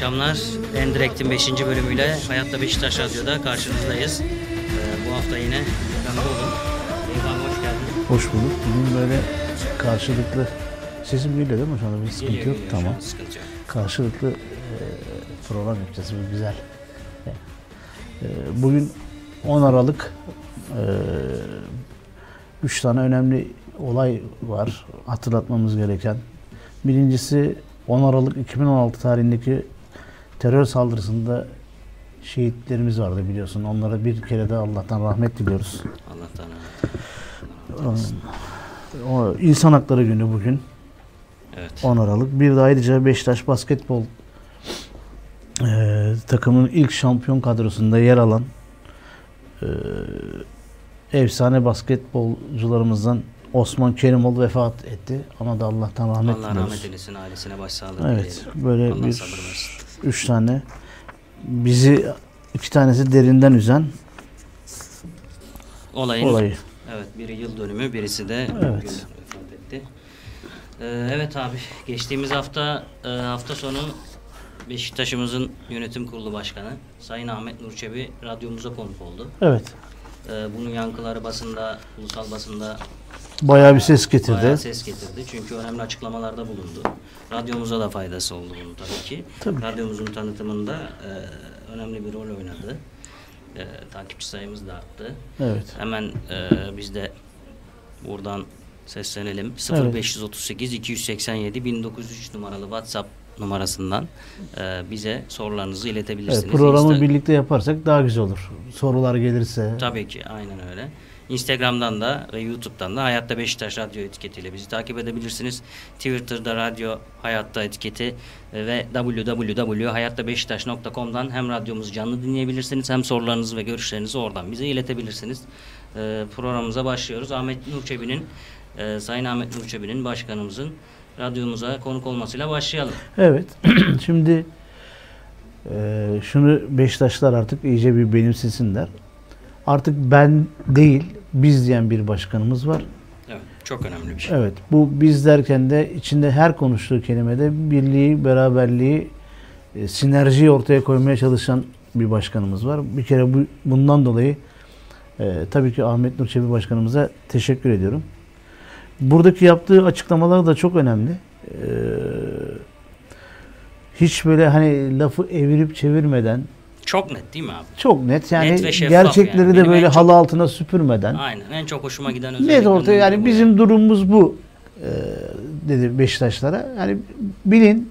Akşamlar. Endirekt'in 5. bölümüyle Hayatta Beşiktaş Radyo'da karşınızdayız. Ee, bu hafta yine yanımda olun. Eyvallah hoş geldin. Hoş bulduk. Bugün böyle karşılıklı sesim geliyor değil mi şu anda? Bir sıkıntı Geliyor, yok. geliyor Tamam. Sıkıntı yok. Karşılıklı e, program yapacağız. Bu güzel. E, bugün 10 Aralık e, üç tane önemli olay var hatırlatmamız gereken. Birincisi 10 Aralık 2016 tarihindeki terör saldırısında şehitlerimiz vardı biliyorsun. Onlara bir kere de Allah'tan rahmet diliyoruz. Allah'tan O İnsan Hakları Günü bugün. Evet. 10 Aralık. Bir de ayrıca Beşiktaş basketbol e, takımının ilk şampiyon kadrosunda yer alan e, efsane basketbolcularımızdan Osman Kerimoğlu vefat etti. Ona da Allah'tan rahmet Allah diliyoruz. rahmet eylesin ailesine başsağlığı Evet, böyle Allah bir. Üç tane bizi iki tanesi derinden üzen Olayın olayı. evet biri yıl dönümü birisi de Evet. vefat etti. Ee, evet abi geçtiğimiz hafta e, hafta sonu Beşiktaş'ımızın yönetim kurulu başkanı Sayın Ahmet Nurçebi radyomuza konuk oldu. Evet. Ee, bunun yankıları basında, ulusal basında Bayağı bir ses getirdi. bayağı ses getirdi. Çünkü önemli açıklamalarda bulundu. Radyomuza da faydası oldu bunun tabii ki. Tabii. Radyomuzun tanıtımında e, önemli bir rol oynadı. E, takipçi sayımız da arttı. Evet. Hemen e, biz de buradan seslenelim. Evet. 0538 287 1903 numaralı WhatsApp numarasından e, bize sorularınızı iletebilirsiniz. Evet, programı Insta- birlikte yaparsak daha güzel olur. Sorular gelirse. Tabii ki aynen öyle. Instagram'dan da ve YouTube'dan da Hayatta Beşiktaş Radyo etiketiyle bizi takip edebilirsiniz. Twitter'da Radyo Hayatta etiketi e, ve www.hayattabeşiktaş.com'dan hem radyomuzu canlı dinleyebilirsiniz hem sorularınızı ve görüşlerinizi oradan bize iletebilirsiniz. E, programımıza başlıyoruz. Ahmet Nurçebi'nin e, Sayın Ahmet Nurçebi'nin başkanımızın radyomuza konuk olmasıyla başlayalım. Evet. Şimdi e, şunu Beşiktaşlar artık iyice bir benimsesinler. Artık ben değil biz diyen bir başkanımız var. Evet, çok önemli bir şey. Evet. Bu biz derken de içinde her konuştuğu kelimede birliği, beraberliği, e, sinerjiyi ortaya koymaya çalışan bir başkanımız var. Bir kere bu, bundan dolayı e, tabii ki Ahmet Nur Çebi başkanımıza teşekkür ediyorum. Buradaki yaptığı açıklamalar da çok önemli. E, hiç böyle hani lafı evirip çevirmeden Çok net değil mi abi? çok net yani Net gerçekleri yani. de Benim en böyle çok- halı altına süpürmeden Aynen. En çok hoşuma giden özellik. Net ortaya yani bu bizim durumumuz bu e, dedi Beşiktaşlara. Yani bilin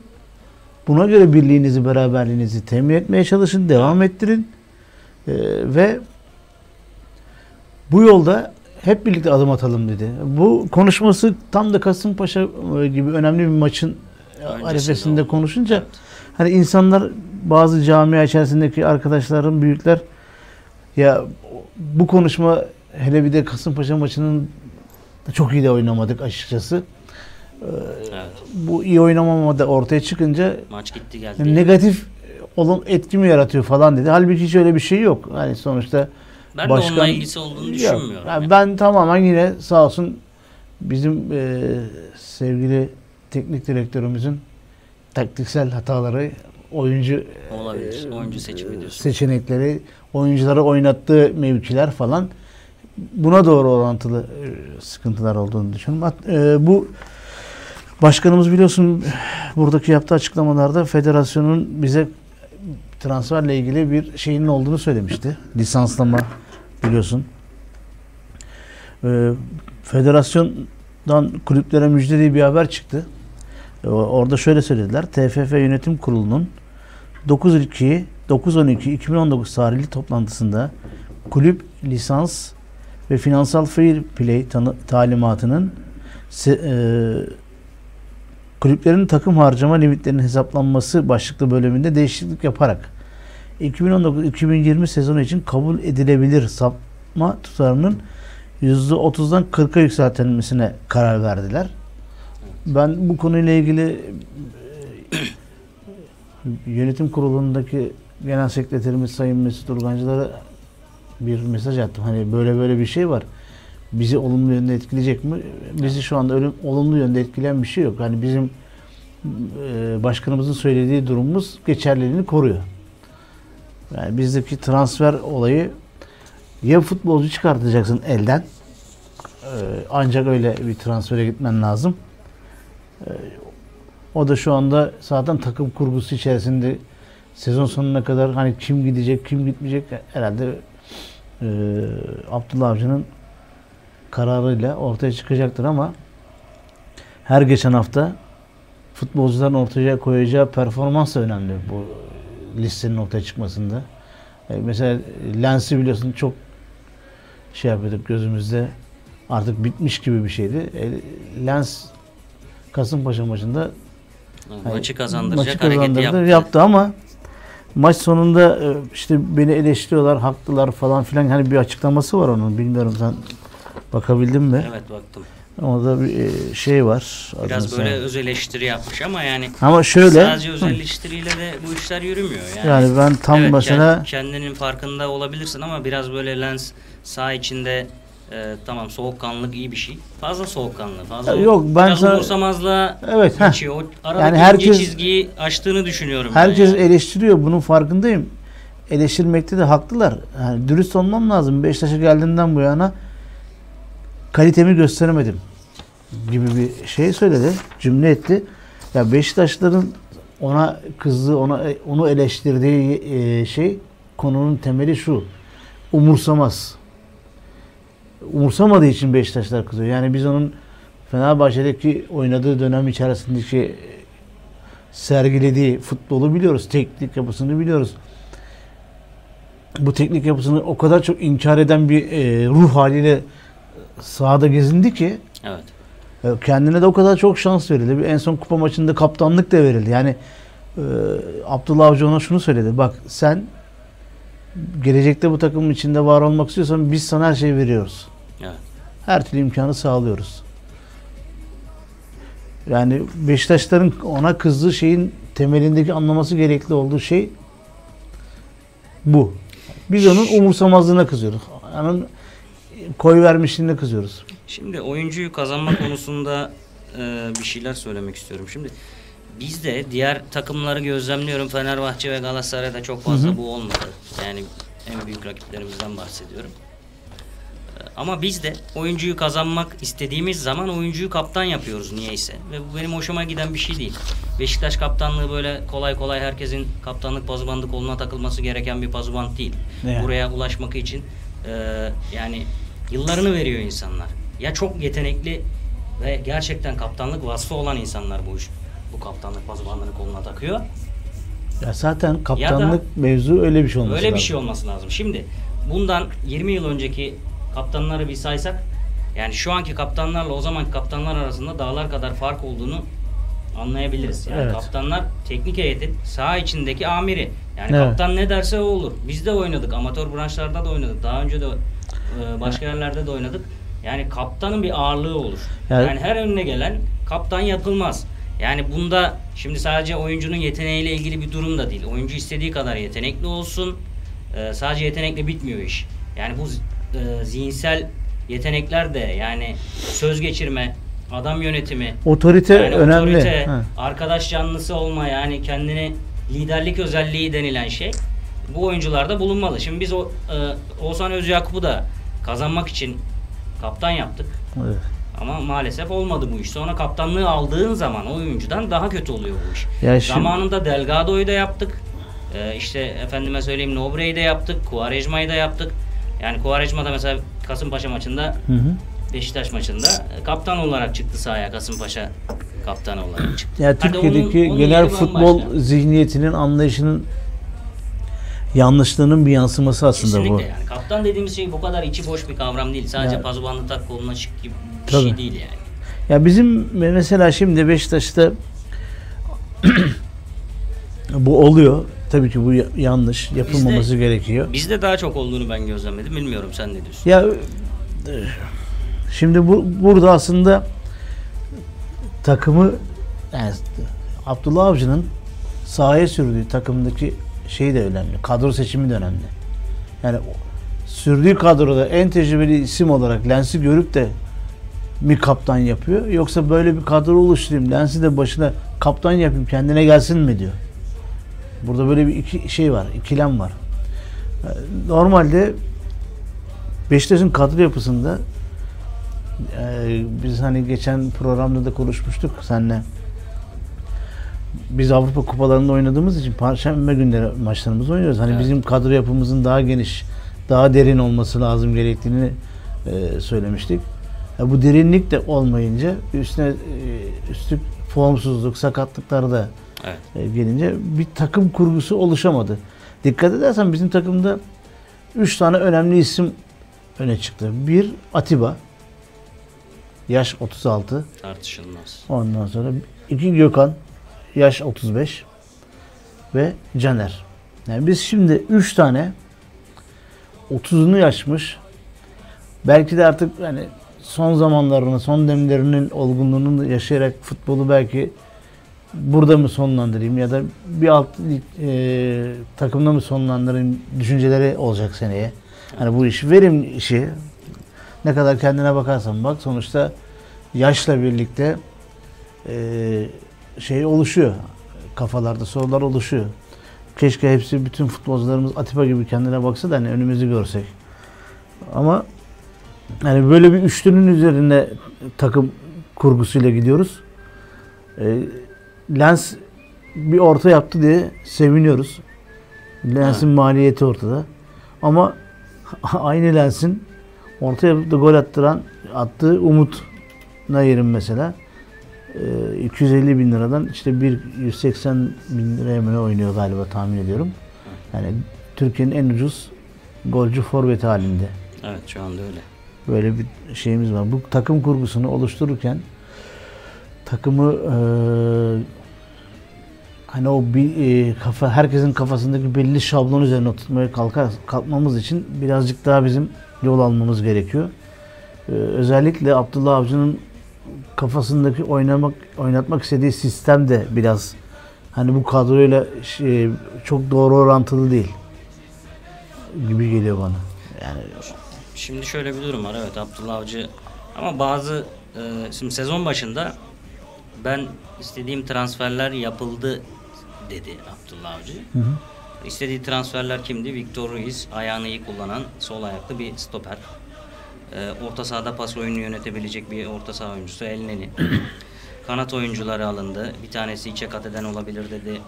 buna göre birliğinizi beraberliğinizi temin etmeye çalışın, devam ettirin E, ve bu yolda hep birlikte adım atalım dedi. Bu konuşması tam da Kasımpaşa e, gibi önemli bir maçın Öncesinde arifesinde oldu. konuşunca Evet. Hani insanlar bazı camia içerisindeki arkadaşlarım, büyükler ya bu konuşma hele bir de Kasımpaşa maçının da çok iyi de oynamadık açıkçası. Evet. Bu iyi oynamama da ortaya çıkınca Maç gitti geldi. negatif olum etki mi yaratıyor falan dedi. Halbuki hiç öyle bir şey yok. Hani sonuçta ben başkan- de onunla ilgisi olduğunu Yok. düşünmüyorum. Yani yani. ben tamamen yine sağ olsun bizim e, sevgili teknik direktörümüzün taktiksel hataları, oyuncu Olabilir. e, Oyuncu seçimi diyorsun. seçenekleri, oyuncuları oynattığı mevkiler falan buna doğru orantılı e, sıkıntılar olduğunu düşünüyorum. E, bu başkanımız biliyorsun buradaki yaptığı açıklamalarda federasyonun bize transferle ilgili bir şeyinin olduğunu söylemişti. Lisanslama biliyorsun. E, federasyondan kulüplere müjdeli bir haber çıktı. Orada şöyle söylediler. TFF Yönetim Kurulu'nun 9.2 9.12.2019 tarihli toplantısında kulüp lisans ve finansal fair play talimatının e, kulüplerin takım harcama limitlerinin hesaplanması başlıklı bölümünde değişiklik yaparak 2019-2020 sezonu için kabul edilebilir sapma tutarının %30'dan 40'a yükseltilmesine karar verdiler. Ben bu konuyla ilgili e, yönetim kurulundaki genel sekreterimiz Sayın Mesut Urgancılara bir mesaj attım. Hani böyle böyle bir şey var. Bizi olumlu yönde etkileyecek mi? Bizi şu anda öyle olumlu yönde etkileyen bir şey yok. Hani bizim e, başkanımızın söylediği durumumuz geçerliliğini koruyor. Yani bizdeki transfer olayı ya futbolcu çıkartacaksın elden e, ancak öyle bir transfere gitmen lazım. O da şu anda zaten takım kurgusu içerisinde sezon sonuna kadar hani kim gidecek, kim gitmeyecek herhalde e, Abdullah Avcı'nın kararıyla ortaya çıkacaktır ama her geçen hafta futbolcuların ortaya koyacağı performans da önemli bu listenin ortaya çıkmasında. E, mesela Lens'i biliyorsun çok şey yapıyorduk gözümüzde artık bitmiş gibi bir şeydi. E, Lens Kasımpaşa maçında Maçı kazandıracak maçı hareketi kazandırdı, yaptı. yaptı ama maç sonunda e, işte beni eleştiriyorlar, haklılar falan filan hani bir açıklaması var onun. Bilmiyorum sen bakabildin mi? Evet baktım. Orada bir e, şey var. Biraz böyle sen- öz eleştiri yapmış ama yani Ama şöyle sadece öz eleştiriyle de bu işler yürümüyor. Yani, yani ben tam evet, kend- kendinin farkında olabilirsin ama biraz böyle lens sağ içinde e, tamam soğukkanlılık iyi bir şey. Fazla soğukkanlı. Fazla yok, ben biraz sana- umursamazlığa Evet, geçiyor. O aradaki Yani herkes- çizgiyi aştığını düşünüyorum. herkes yani. eleştiriyor. Bunun farkındayım. Eleştirmekte de haklılar. Yani dürüst olmam lazım. Beşiktaş'a geldiğinden bu yana kalitemi gösteremedim gibi bir şey söyledi. Cümle etti. Ya Beşiktaşların ona kızdığı, ona onu eleştirdiği e, şey konunun temeli şu. Umursamaz. Umursamadığı için Beşiktaşlar kızıyor. Yani biz onun Fenerbahçe'deki oynadığı dönem içerisindeki sergilediği futbolu biliyoruz. Teknik yapısını biliyoruz. Bu teknik yapısını o kadar çok inkar eden bir e, ruh haliyle sahada gezindi ki Evet. e, kendine de o kadar çok şans verildi. En son kupa maçında kaptanlık da verildi. Yani e, Abdullah Avcı ona şunu söyledi. Bak sen gelecekte bu takımın içinde var olmak istiyorsan biz sana her şeyi veriyoruz. Evet. Her türlü imkanı sağlıyoruz. Yani Beşiktaşların ona kızdığı şeyin temelindeki anlaması gerekli olduğu şey bu. Biz onun umursamazlığına kızıyoruz. Onun koy vermişliğine kızıyoruz. Şimdi oyuncuyu kazanma konusunda e, bir şeyler söylemek istiyorum. Şimdi bizde diğer takımları gözlemliyorum. Fenerbahçe ve Galatasaray'da çok fazla bu olmadı. Yani en büyük rakiplerimizden bahsediyorum. E, Ama biz de oyuncuyu kazanmak istediğimiz zaman oyuncuyu kaptan yapıyoruz niyeyse. Ve bu benim hoşuma giden bir şey değil. Beşiktaş kaptanlığı böyle kolay kolay herkesin kaptanlık pazubandı koluna takılması gereken bir pazuband değil. Ne? Buraya ulaşmak için e, yani yıllarını veriyor insanlar. Ya çok yetenekli ve gerçekten kaptanlık vasfı olan insanlar bu iş. Bu kaptanlık pazubandını koluna takıyor. Ya zaten kaptanlık mevzu öyle bir şey olması Öyle bir lazım. şey olması lazım. Şimdi bundan 20 yıl önceki kaptanları bir saysak yani şu anki kaptanlarla o zamanki kaptanlar arasında dağlar kadar fark olduğunu anlayabiliriz. Yani Evet. kaptanlar teknik heyetin saha içindeki amiri. Yani Evet. kaptan ne derse o olur. Biz de oynadık. Amatör branşlarda da oynadık. Daha önce de e, başka yerlerde de oynadık. Yani kaptanın bir ağırlığı olur. Yani- Yani her önüne gelen kaptan yapılmaz. Yani bunda şimdi sadece oyuncunun yeteneğiyle ilgili bir durum da değil. Oyuncu istediği kadar yetenekli olsun. Ee, sadece yetenekle bitmiyor iş. Yani bu e, zihinsel yetenekler de yani söz geçirme, adam yönetimi, Otorite yani önemli. otorite, Ha. arkadaş canlısı olma yani kendini liderlik özelliği denilen şey bu oyuncularda bulunmalı. Şimdi biz o e, Oğuzhan Özyakup'u da kazanmak için kaptan yaptık. Evet. Ama maalesef olmadı bu iş. Sonra kaptanlığı aldığın zaman o oyuncudan daha kötü oluyor bu iş. Ya şimdi- Zamanında Delgado'yu da yaptık. Ee, işte efendime söyleyeyim Nobre'yi de yaptık. Kuvarejma'yı da yaptık. Yani Kuvarejma'da mesela Kasımpaşa maçında Hı hı. Beşiktaş maçında e, kaptan olarak çıktı sahaya Kasımpaşa kaptanı olarak çıktı. Ya Hadi Türkiye'deki onun- onun genel futbol bambaşka. zihniyetinin anlayışının yanlışlığının bir yansıması aslında Kesinlikle bu. yani. Kaptan dediğimiz şey bu kadar içi boş bir kavram değil. Sadece Ya- pazubanlı tak koluna çık gibi bir Tabii. şey değil yani. Ya bizim mesela şimdi Beşiktaş'ta bu oluyor. Tabii ki bu ya- yanlış. Yapılmaması gerekiyor. Bizde daha çok olduğunu ben gözlemledim. Bilmiyorum sen ne diyorsun? Ya e, şimdi bu burada aslında takımı yani Abdullah Avcı'nın sahaya sürdüğü takımdaki şey de önemli. Kadro seçimi de önemli. Yani sürdüğü kadroda en tecrübeli isim olarak Lens'i görüp de mi kaptan yapıyor yoksa böyle bir kadro oluşturayım Lens'i de başına kaptan yapayım kendine gelsin mi diyor. Burada böyle bir iki şey var, ikilem var. Ee, Normalde Beşiktaş'ın kadro yapısında e, biz hani geçen programda da konuşmuştuk seninle. Biz Avrupa kupalarında oynadığımız için Perşembe günleri maçlarımızı oynuyoruz. Hani Evet. bizim kadro yapımızın daha geniş, daha derin olması lazım gerektiğini e, söylemiştik. Ya bu derinlik de olmayınca üstüne e, üstlük formsuzluk, sakatlıklar da Evet. e, gelince bir takım kurgusu oluşamadı. Dikkat edersen bizim takımda 3 tane önemli isim öne çıktı. Bir Atiba. Yaş 36. Tartışılmaz. Ondan sonra iki Gökhan. Yaş 35. Ve Caner. Yani biz şimdi 3 tane 30'unu yaşmış. Belki de artık yani son zamanlarını, son demlerinin olgunluğunu yaşayarak futbolu belki burada mı sonlandırayım ya da bir alt e, takımda mı sonlandırayım düşünceleri olacak seneye. Hani bu iş verim işi ne kadar kendine bakarsan bak sonuçta yaşla birlikte e, şey oluşuyor. Kafalarda sorular oluşuyor. Keşke hepsi bütün futbolcularımız Atiba gibi kendine baksa da hani önümüzü görsek. Ama yani böyle bir üçlünün üzerine takım kurgusuyla gidiyoruz. E, Lens bir orta yaptı diye seviniyoruz. Lens'in Evet. maliyeti ortada. Ama aynı Lens'in orta yapıp da gol attıran attığı Umut Nayir'in mesela e, 250 bin liradan işte bir 180 bin liraya mı oynuyor galiba tahmin ediyorum. Yani Türkiye'nin en ucuz golcü forvet halinde. Evet şu anda öyle. Böyle bir şeyimiz var. Bu takım kurgusunu oluştururken takımı e, hani o bir e, kafa herkesin kafasındaki belli şablon üzerine oturtmaya kalkar kalkmamız için birazcık daha bizim yol almamız gerekiyor. E, özellikle Abdullah Avcı'nın kafasındaki oynamak oynatmak istediği sistem de biraz hani bu kadroyla şey, çok doğru orantılı değil gibi geliyor bana. Yani Şimdi şöyle bir durum var. Evet Abdullah Avcı ama bazı e, şimdi sezon başında ben istediğim transferler yapıldı dedi Abdullah Avcı. hı hı. İstediği transferler kimdi? Victor Ruiz, ayağını iyi kullanan sol ayaklı bir stoper. Ee, orta sahada pas oyunu yönetebilecek bir orta saha oyuncusu Elneni. Kanat oyuncuları alındı. Bir tanesi içe kat eden olabilir dedi.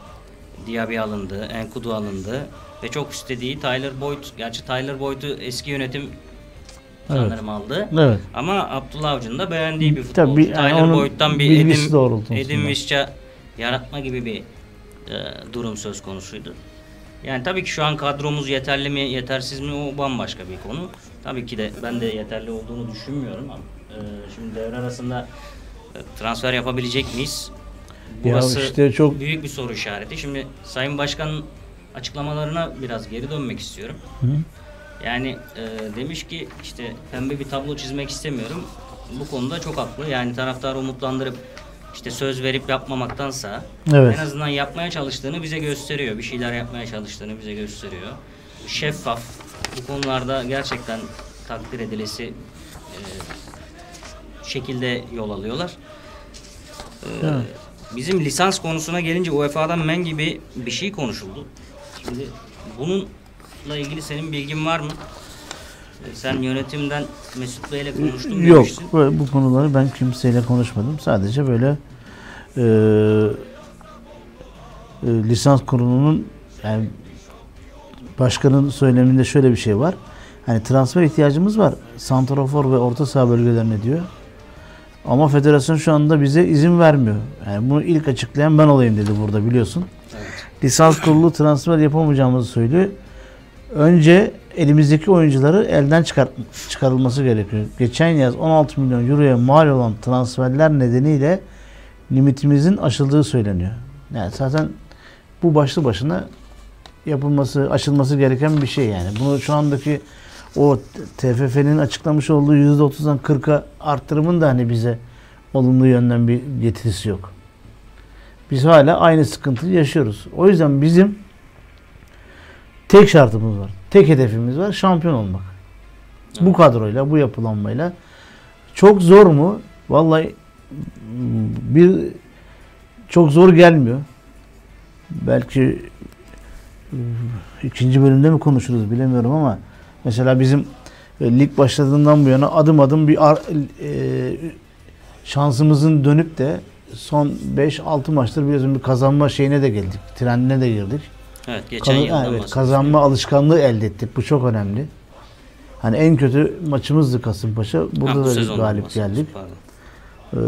Diaby alındı, Enkudu alındı ve çok istediği Tyler Boyd, gerçi Tyler Boyd'u eski yönetim sanırım aldı. Evet. Ama Abdullah Avcı'nın da beğendiği bir Tabii, futbolcu. yani Tyler Boyd'dan bir doğrultusunda. Edim Visca yaratma gibi bir e, durum söz konusuydu. Yani tabii ki şu an kadromuz yeterli mi yetersiz mi o bambaşka bir konu. Tabii ki de ben de yeterli olduğunu düşünmüyorum ama e, şimdi devre arasında e, transfer yapabilecek miyiz? Ya Burası işte çok- büyük bir soru işareti. Şimdi Sayın Başkan'ın açıklamalarına biraz geri dönmek istiyorum. Hı. Yani e, demiş ki işte pembe bir tablo çizmek istemiyorum. Bu konuda çok haklı. Yani taraftarı umutlandırıp işte söz verip yapmamaktansa Evet. en azından yapmaya çalıştığını bize gösteriyor. Bir şeyler yapmaya çalıştığını bize gösteriyor. Şeffaf. Bu konularda gerçekten takdir edilesi e, şekilde yol alıyorlar. E, Evet. Bizim lisans konusuna gelince UEFA'dan men gibi bir şey konuşuldu. Şimdi bununla ilgili senin bilgin var mı? Sen yönetimden Mesut Bey'le konuştun Yok, demiştin. bu konuları ben kimseyle konuşmadım. Sadece böyle e, e, lisans kurulunun yani başkanın söyleminde şöyle bir şey var. Hani transfer ihtiyacımız var. Santrafor ve orta saha bölgelerine diyor. Ama federasyon şu anda bize izin vermiyor. Yani bunu ilk açıklayan ben olayım dedi burada biliyorsun. Evet. lisans kurulu transfer yapamayacağımızı söylüyor. Önce elimizdeki oyuncuları elden çıkar, çıkarılması gerekiyor. Geçen yaz 16 milyon euroya mal olan transferler nedeniyle limitimizin aşıldığı söyleniyor. Yani zaten bu başlı başına yapılması, aşılması gereken bir şey yani. Bunu şu andaki o TFF'nin açıklamış olduğu %30'dan 40'a arttırımın da hani bize olumlu yönden bir getirisi yok. Biz hala aynı sıkıntıyı yaşıyoruz. O yüzden bizim tek şartımız var. Tek hedefimiz var. Şampiyon olmak. Bu kadroyla, bu yapılanmayla çok zor mu? Vallahi bir çok zor gelmiyor. Belki mm, ikinci bölümde mi konuşuruz bilemiyorum ama mesela bizim e, lig başladığından bu yana adım adım bir ar- e, şansımızın dönüp de son 5-6 maçtır biliyorsun bir kazanma şeyine de geldik. Trendine de girdik. Evet geçen Kazan- yıldan evet, kazanma alışkanlığı elde ettik. Bu çok önemli. Hani en kötü maçımızdı Kasımpaşa. Ha, Burada bu da bir sezondan galip geldik. pardon. Ee,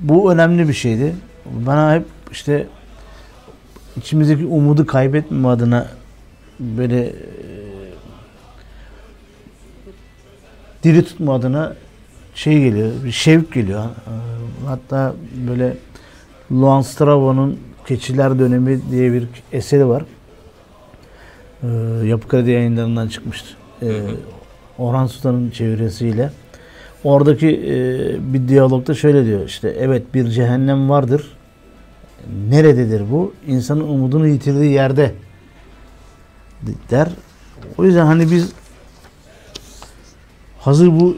bu önemli bir şeydi. Bana hep işte içimizdeki umudu kaybetmeme adına böyle e, diri tutma adına şey geliyor, bir şevk geliyor. Ee, Hatta böyle Luan Stravo'nun Keçiler Dönemi diye bir eseri var. Ee, Yapı Kredi yayınlarından çıkmıştı. Hı. Orhan Sultan'ın çevirisiyle. Oradaki e, bir diyalogda şöyle diyor işte evet bir cehennem vardır. Nerededir bu? İnsanın umudunu yitirdiği yerde der. O yüzden hani biz hazır bu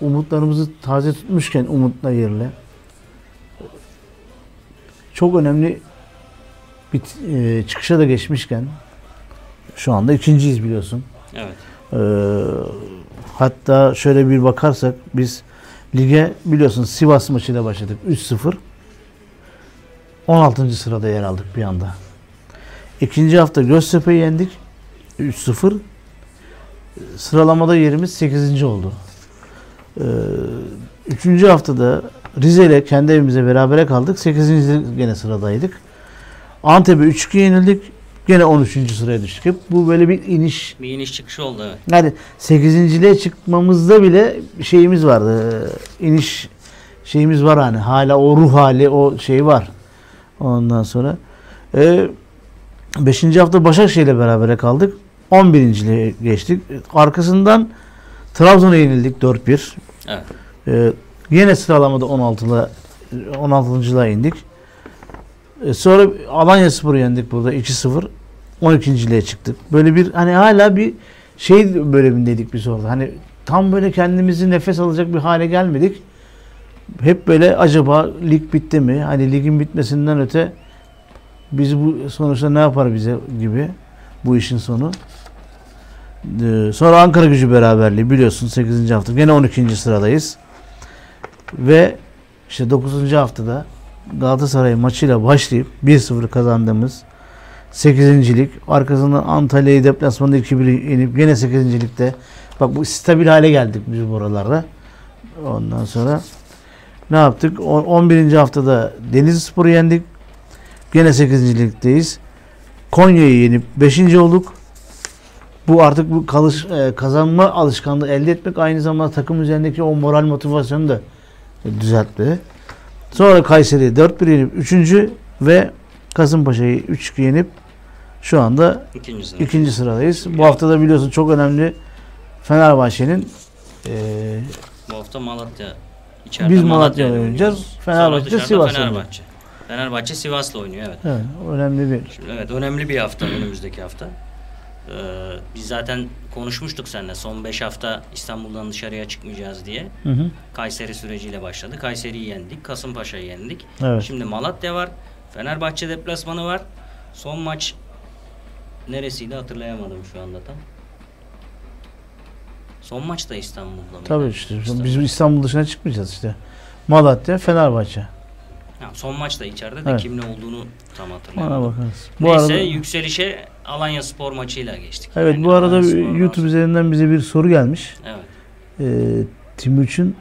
umutlarımızı taze tutmuşken umutla yerle çok önemli bir e, çıkışa da geçmişken şu anda ikinciyiz biliyorsun. Evet. Ee, hatta şöyle bir bakarsak biz lige biliyorsun Sivas maçıyla başladık 3-0. 16. sırada yer aldık bir anda. İkinci hafta Göztepe'yi yendik 3-0. Sıralamada yerimiz 8. oldu. Ee, üçüncü haftada Rize ile kendi evimize berabere kaldık. 8. gene sıradaydık. Antep'e 3-2 yenildik. Gene 13. sıraya düştük. Hep bu böyle bir iniş Bir iniş çıkışı oldu evet. yani 8.liğe çıkmamızda bile şeyimiz vardı. Ee, İniş şeyimiz var hani. Hala o ruh hali, o şey var. Ondan sonra. Ee, 5. hafta Başakşehir'le berabere kaldık. 11.liğe geçtik. Arkasından Trabzon'a yenildik 4-1. Evet. Ee, yine sıralamada 16'la 16.lığa indik. Ee, sonra Alanya Spor'u yendik burada 2-0. 12.liğe çıktık. Böyle bir hani hala bir şey bölümündeydik biz orada. Hani tam böyle kendimizi nefes alacak bir hale gelmedik. Hep böyle acaba lig bitti mi? Hani ligin bitmesinden öte biz bu sonuçta ne yapar bize gibi bu işin sonu. Ee, Sonra Ankara gücü beraberliği biliyorsun 8. hafta. Gene 12. sıradayız. Ve işte 9. haftada Galatasaray maçıyla başlayıp 1-0 kazandığımız 8. lig. Arkasından Antalya'yı deplasmanda 2-1 yenip gene 8. ligde. Bak bu stabil hale geldik biz buralarda. Ondan sonra ne yaptık? O- 11. haftada Denizlispor'u yendik. Gene 8. ligdeyiz. Konya'yı yenip 5. olduk. Bu artık bu kalış, e, kazanma alışkanlığı elde etmek aynı zamanda takım üzerindeki o moral motivasyonu da düzeltti. Sonra Kayseri'yi 4-1 yenip 3. ve Kasımpaşa'yı 3-2 yenip şu anda İkinci sırada. ikinci sıradayız. Bu hafta da biliyorsun çok önemli Fenerbahçe'nin e, Bu hafta Malatya içeride Biz Malatya'yla oynayacağız. Fenerbahçe Sivas'la Fenerbahçe. Fenerbahçe Sivas'la oynuyor evet. evet, önemli bir Şimdi evet önemli bir hafta önümüzdeki hafta. Ee, biz zaten konuşmuştuk seninle son 5 hafta İstanbul'dan dışarıya çıkmayacağız diye. hı hı, Kayseri süreciyle başladı. Kayseri'yi yendik, Kasımpaşa'yı yendik. evet. Şimdi Malatya var, Fenerbahçe deplasmanı var. Son maç neresiydi hatırlayamadım şu anda tam. Son maç da İstanbul'da mı? Tabii işte biz İstanbul dışına çıkmayacağız işte. Malatya, Fenerbahçe. Ha, son maçta içeride de Evet. kimle olduğunu tam Ona hatırlayamadım. bakarız. Bu Neyse arada yükselişe Alanya Spor maçıyla geçtik. Evet Yani bu arada Alanya YouTube var. üzerinden bize bir soru gelmiş. Evet. Ee, Timuçin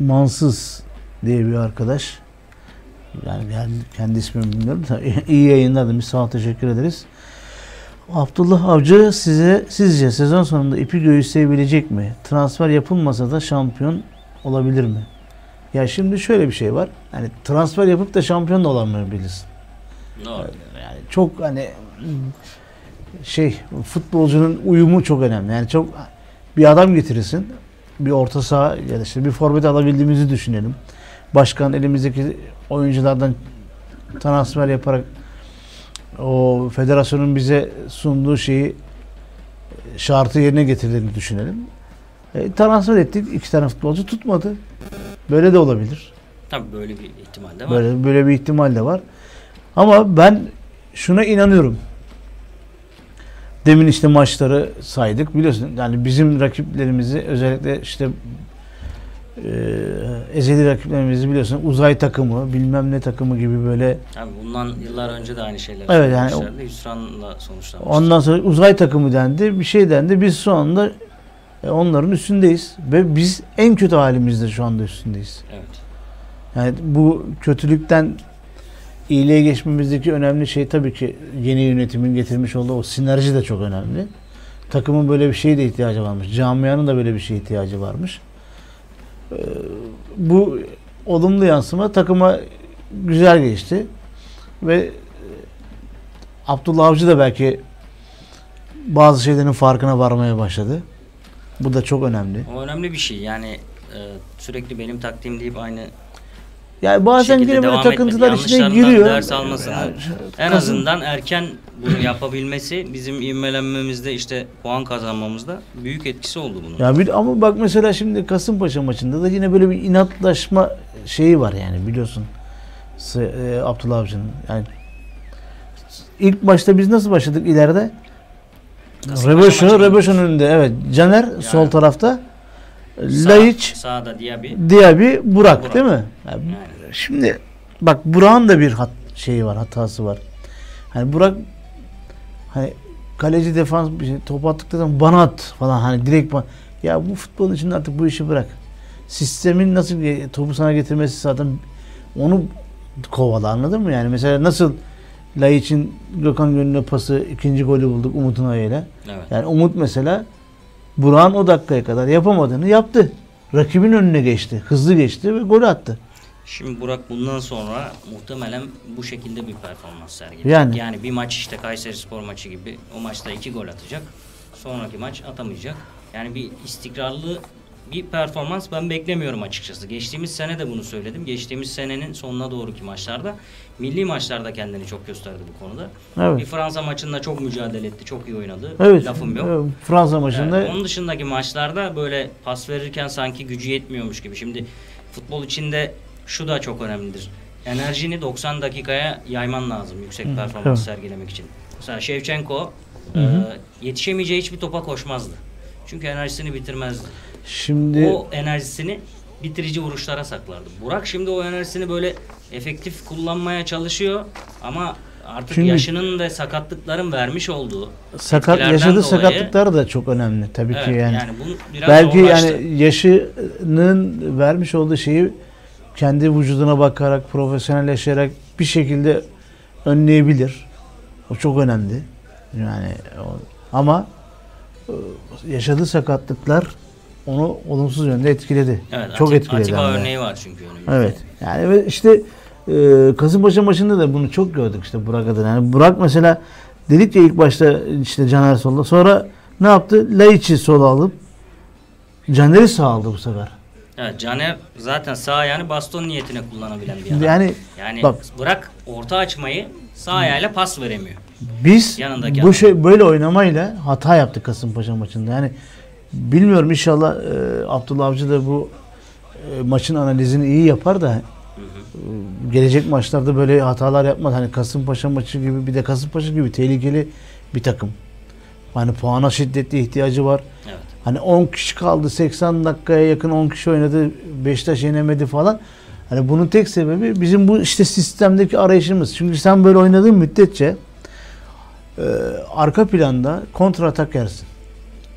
Mansız diye bir arkadaş. Yani kendi, kendi ismini bilmiyorum da iyi yayınlar demiş. Sağ ol, teşekkür ederiz. Abdullah Avcı size sizce sezon sonunda ipi göğüsleyebilecek mi? Transfer yapılmasa da şampiyon olabilir mi? Ya şimdi şöyle bir şey var. Hani transfer yapıp da şampiyon da olamayabilirsin. Doğru. Yani çok hani şey futbolcunun uyumu çok önemli. Yani çok bir adam getirirsin. Bir orta saha ya da işte bir forvet alabildiğimizi düşünelim. Başkan elimizdeki oyunculardan transfer yaparak o federasyonun bize sunduğu şeyi şartı yerine getirdiğini düşünelim. E, transfer ettik. iki tane futbolcu tutmadı. Böyle de olabilir. Tabii böyle bir ihtimal de var. Böyle böyle bir ihtimal de var. Ama ben şuna inanıyorum. Demin işte maçları saydık. Biliyorsun yani bizim rakiplerimizi özellikle işte e, ezeli rakiplerimizi biliyorsun uzay takımı bilmem ne takımı gibi böyle Tabii bundan yıllar önce de aynı şeyler Evet, yani. Hüsranla sonuçlanmıştı. ondan sonra uzay takımı dendi bir şey dendi biz şu anda e, onların üstündeyiz ve biz en kötü halimizde şu anda üstündeyiz. Evet. Yani bu kötülükten iyiliğe geçmemizdeki önemli şey tabii ki yeni yönetimin getirmiş olduğu o sinerji de çok önemli. Takımın böyle bir şeye de ihtiyacı varmış. Camianın da böyle bir şeye ihtiyacı varmış. Ee, bu olumlu yansıma takıma güzel geçti. Ve e, Abdullah Avcı da belki bazı şeylerin farkına varmaya başladı. Bu da çok önemli. O önemli bir şey. Yani e, sürekli benim taktiğim deyip aynı Yani bazen yine böyle takıntılar etmedi. içine giriyor. ders almasını Yani en Kasım- azından erken bunu yapabilmesi bizim ivmelenmemizde işte puan kazanmamızda büyük etkisi oldu bunun. Ya bir, ama bak mesela şimdi Kasımpaşa maçında da yine böyle bir inatlaşma şeyi var yani biliyorsun. E, Abdullah Avcı'nın. Yani ilk başta biz nasıl başladık ileride? Maçı Röbeşo'nun önünde evet. Caner sol tarafta. Sağ- Laiç, Sağda Diaby. Diaby, Burak, Burak. değil mi? Yani Yani Şimdi bak Burak'ın da bir hat şeyi var, hatası var. Hani Burak hani kaleci defans bir şey, top attıktan sonra bana at falan hani direkt bana. Ya bu futbolun içinde artık bu işi bırak. Sistemin nasıl topu sana getirmesi zaten onu kovala anladın mı? Yani mesela nasıl Laiç'in Gökhan Gönül'e pası ikinci golü bulduk Umut'un ayıyla. evet. Yani Umut mesela Burak'ın o dakikaya kadar yapamadığını yaptı. Rakibin önüne geçti. Hızlı geçti ve gol attı. Şimdi Burak bundan sonra muhtemelen bu şekilde bir performans sergileyecek. Yani. Yani. bir maç işte Kayseri Spor maçı gibi o maçta iki gol atacak. Sonraki maç atamayacak. Yani bir istikrarlı bir performans ben beklemiyorum açıkçası. Geçtiğimiz sene de bunu söyledim. Geçtiğimiz senenin sonuna doğruki maçlarda milli maçlarda kendini çok gösterdi bu konuda. Evet. Bir Fransa maçında çok mücadele etti, çok iyi oynadı. Evet. Lafım yok. evet, Fransa maçında Yani onun dışındaki maçlarda böyle pas verirken sanki gücü yetmiyormuş gibi. Şimdi futbol içinde şu da çok önemlidir. Enerjini 90 dakikaya yayman lazım yüksek Hı, performans evet. sergilemek için. Mesela Şevçenko Hı e, yetişemeyeceği hiçbir topa koşmazdı. Çünkü enerjisini bitirmezdi. şimdi O enerjisini bitirici vuruşlara saklardı. Burak şimdi o enerjisini böyle efektif kullanmaya çalışıyor ama artık Çünkü- yaşının ve sakatlıkların vermiş olduğu sakat yaşadığı dolayı- sakatlıklar da çok önemli tabii Evet, ki yani. bunu biraz Belki zorlaştı. yani yaşının vermiş olduğu şeyi kendi vücuduna bakarak, profesyonelleşerek bir şekilde önleyebilir. O çok önemli. Yani ama e, yaşadığı sakatlıklar onu olumsuz yönde etkiledi. Evet, çok Ati- etkiledi. Atiba örneği var çünkü önümüzde. Evet. Yani ve işte e, Kasımpaşa maçında da bunu çok gördük işte Burak adına. Yani Burak mesela dedik ya ilk başta işte Caner solda. Sonra ne yaptı? Laiç'i sola alıp Caner'i sağ aldı bu sefer. Evet, Caner zaten sağ ayağını baston niyetine kullanabilen bir adam. Yani yani bak bırak orta açmayı sağ ayağıyla pas veremiyor. biz Yanındaki bu adam. şey böyle oynamayla hata yaptık Kasımpaşa maçında. Yani bilmiyorum inşallah e, Abdullah Avcı da bu e, maçın analizini iyi yapar da Hı hı. e, gelecek maçlarda böyle hatalar yapmaz. Hani Kasımpaşa maçı gibi bir de Kasımpaşa gibi tehlikeli bir takım. Hani puana şiddetli ihtiyacı var. Evet. Hani 10 kişi kaldı 80 dakikaya yakın 10 kişi oynadı. Beşiktaş yenemedi falan. Hani bunun tek sebebi bizim bu işte sistemdeki arayışımız. Çünkü sen böyle oynadığın müddetçe e, arka planda kontra atak yersin.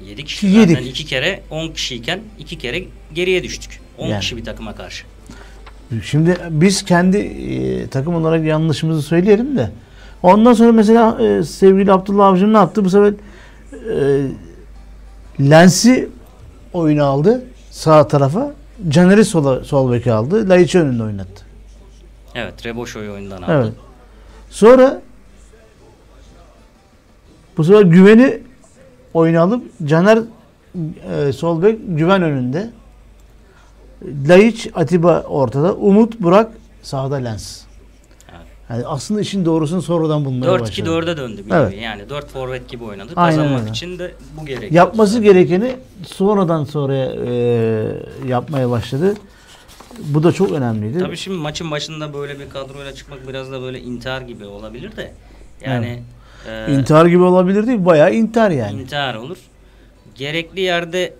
7 kişi Yedik. zaten 2 kere 10 kişiyken 2 kere geriye düştük. 10 Yani. kişi bir takıma karşı. Şimdi biz kendi e, takım olarak yanlışımızı söyleyelim de. Ondan sonra mesela e, sevgili Abdullah Avcı ne yaptı? Bu sefer e, Lens'i oyuna aldı sağ tarafa. Caner'i sola, sol beke aldı. Laiç'i önünde oynattı. Evet, Reboşo'yu oyundan aldı. Evet. Sonra bu sefer güveni oyuna alıp Caner e, sol bek güven önünde. Laiç Atiba ortada. Umut Burak sağda Lens. Evet. Yani aslında işin doğrusunu sonradan bulmaya 4-2 başladı. 4'e döndü bir Evet. Yani 4 forvet gibi oynadı. Aynen Kazanmak öyle. için de bu gerekiyor. Yapması gerekeni sonradan sonra e, yapmaya başladı. Bu da çok önemliydi. Tabii şimdi maçın başında böyle bir kadroyla çıkmak biraz da böyle intihar gibi olabilir de. Yani e, İntihar gibi olabilir değil, bayağı intihar yani. intihar olur. Gerekli yerde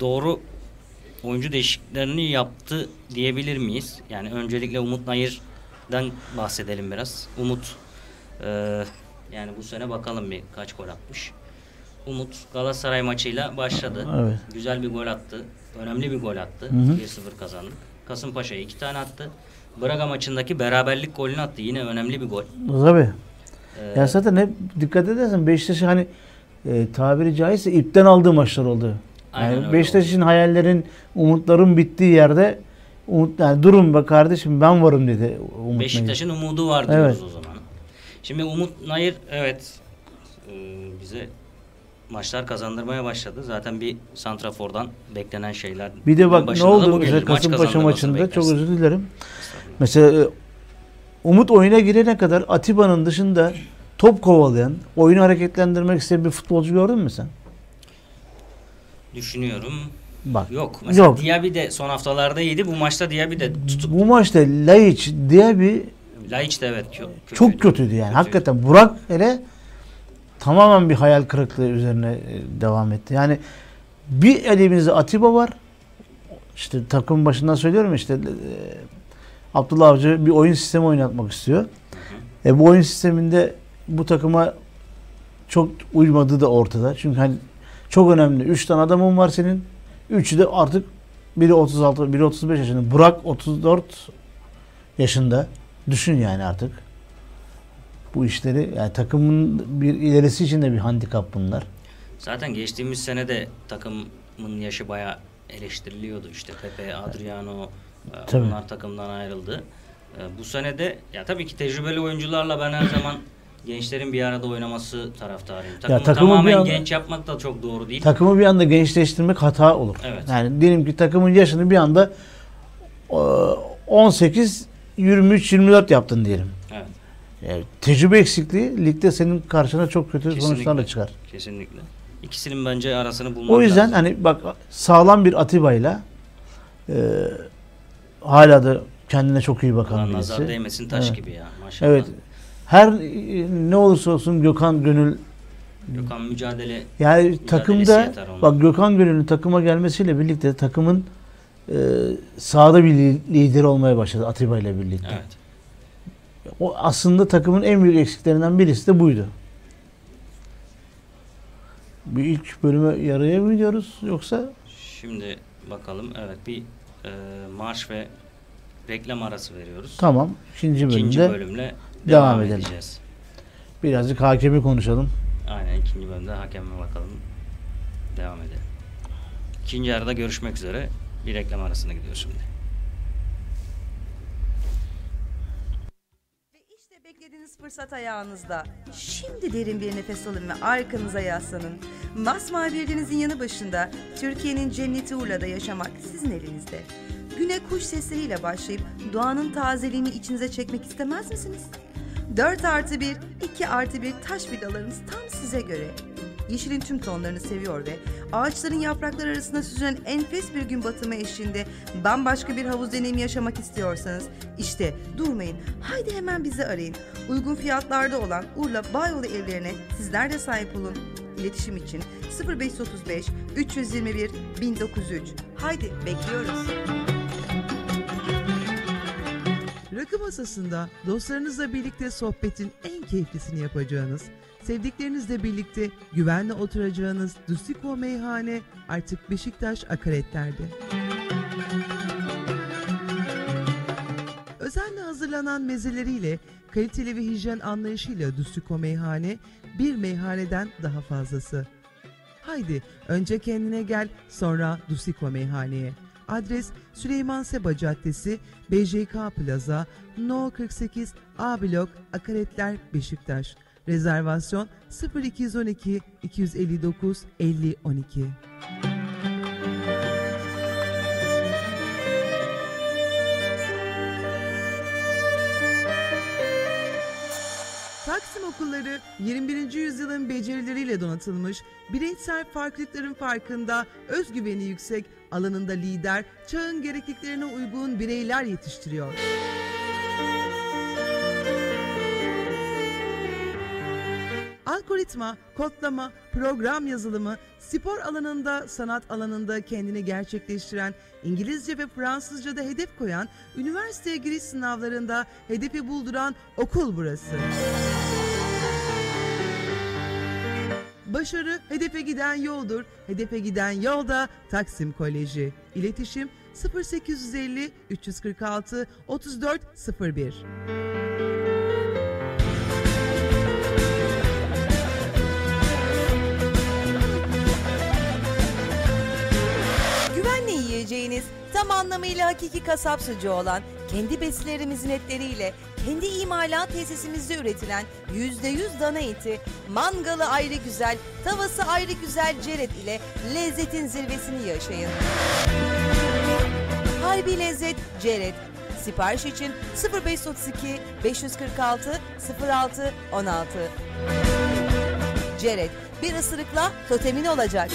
doğru oyuncu değişikliklerini yaptı diyebilir miyiz? Yani öncelikle Umut Nayır'dan bahsedelim biraz. Umut e, yani bu sene bakalım bir kaç gol atmış. Umut Galatasaray maçıyla başladı. Evet. Güzel bir gol attı. Önemli bir gol attı. Hı hı. 1-0 kazandık. Kasımpaşa'ya iki tane attı. Braga maçındaki beraberlik golünü attı. Yine önemli bir gol. Tabii. Ee, Ya zaten hep dikkat edersen Beşiktaş'ı hani e, tabiri caizse ipten aldığı maçlar oldu. Yani öyle Beşiktaş'ın hayallerin, umutların bittiği yerde umut yani durun be kardeşim ben varım dedi Umut Nayır. Beşiktaş'ın umudu var diyoruz Evet. o zaman. Şimdi Umut Nayır evet e, bize maçlar kazandırmaya başladı. Zaten bir santrafordan beklenen şeyler. Bir de bak ne oldu. Maç Kasımpaşa kazandırmasını maçında çok özür dilerim. Mesela e, Umut oyuna girene kadar Atiba'nın dışında top kovalayan, oyunu hareketlendirmek isteyen bir futbolcu gördün mü sen? Düşünüyorum. Bak. Yok. Mesela Yok. Diaby de son haftalarda iyiydi. Bu maçta Diaby de tutup Bu maçta Laiç bir Laiç de evet kö- kötüydü. çok kötüydü yani. Hakikaten Burak hele tamamen bir hayal kırıklığı üzerine e, devam etti. Yani bir elimizde Atiba var. İşte takım başından söylüyorum işte e, Abdullah Avcı bir oyun sistemi oynatmak istiyor. E bu oyun sisteminde bu takıma çok uymadığı da ortada. Çünkü hani çok önemli. 3 tane adamın var senin. Üçü de artık biri 36, biri 35 yaşında. Burak 34 yaşında. Düşün yani artık. Bu işleri yani takımın bir ilerisi için de bir handikap bunlar. Zaten geçtiğimiz sene de takımın yaşı bayağı eleştiriliyordu. İşte Pepe, Adriano e, Tabii. onlar takımdan ayrıldı. E, Bu sene de ya tabii ki tecrübeli oyuncularla ben her zaman gençlerin bir arada oynaması taraftarıyım. Takımı, takımı bir tamamen anda- genç yapmak da çok doğru değil. Takımı bir anda gençleştirmek hata olur. Evet. Yani diyelim ki takımın yaşını bir anda e, 18 23 24 yaptın diyelim. Evet. Yani tecrübe eksikliği ligde senin karşına çok kötü Kesinlikle. sonuçlarla çıkar. Kesinlikle. İkisinin bence arasını bulmak O yüzden lazım. hani bak sağlam bir Atiba'yla e, hala da kendine çok iyi bakan Ulan birisi. nazar değmesin taş Evet. gibi ya maşallah. Evet. Her e, ne olursa olsun Gökhan Gönül Gökhan mücadele yani takımda bak Gökhan Gönül'ün takıma gelmesiyle birlikte takımın e, sahada bir li- lider olmaya başladı Atiba ile birlikte. evet. O aslında takımın en büyük eksiklerinden birisi de buydu. Bir ilk bölüme yarıya mı gidiyoruz yoksa Şimdi bakalım. Evet bir e, marş ve reklam arası veriyoruz. tamam ikinci bölümde İkinci bölümle devam, devam edelim. edeceğiz. birazcık hakemi konuşalım. Aynen ikinci bölümde hakeme bakalım. Devam edelim. İkinci yarıda görüşmek üzere. Bir reklam arasına gidiyoruz şimdi. Ve işte beklediğiniz fırsat ayağınızda. Şimdi derin bir nefes alın ve arkanıza yaslanın. Masmavi bir denizin yanı başında Türkiye'nin cenneti Urla'da yaşamak sizin elinizde. Güne kuş sesleriyle başlayıp doğanın tazeliğini içinize çekmek istemez misiniz? 4 artı 1, 2 artı 1 taş villalarımız tam size göre. Yeşilin tüm tonlarını seviyor ve ağaçların yaprakları arasında süzülen enfes bir gün batımı eşliğinde bambaşka bir havuz deneyimi yaşamak istiyorsanız işte durmayın. Haydi hemen bizi arayın. Uygun fiyatlarda olan Urla Bayolu evlerine sizler de sahip olun. İletişim için 0535 321 1903. Haydi bekliyoruz. Rakı masasında dostlarınızla birlikte sohbetin en keyiflisini yapacağınız, sevdiklerinizle birlikte güvenle oturacağınız Dustiko Meyhane artık Beşiktaş Akaretler'de. Özenle hazırlanan mezeleriyle, kaliteli ve hijyen anlayışıyla Dustiko Meyhane bir meyhaneden daha fazlası. Haydi önce kendine gel sonra Dustiko Meyhane'ye. Adres Süleyman Seba Caddesi, BJK Plaza, No 48 A Blok, Akaretler, Beşiktaş. Rezervasyon 0212 259 50 12. okulları 21. yüzyılın becerileriyle donatılmış, bireysel farklılıkların farkında, özgüveni yüksek, alanında lider, çağın gerekliliklerine uygun bireyler yetiştiriyor. Algoritma, kodlama, program yazılımı, spor alanında, sanat alanında kendini gerçekleştiren, İngilizce ve Fransızca'da hedef koyan, üniversiteye giriş sınavlarında hedefi bulduran okul burası. Başarı hedefe giden yoldur. Hedefe giden yolda Taksim Koleji. İletişim 0850 346 3401. Güvenle yiyeceğiniz, tam anlamıyla hakiki kasap sucuğu olan, kendi besilerimizin etleriyle, kendi imalat tesisimizde üretilen %100 dana eti, mangalı ayrı güzel, tavası ayrı güzel ceret ile lezzetin zirvesini yaşayın. Harbi Lezzet Ceret. Sipariş için 0532 546 06 16. Ceret bir ısırıkla totemin olacak.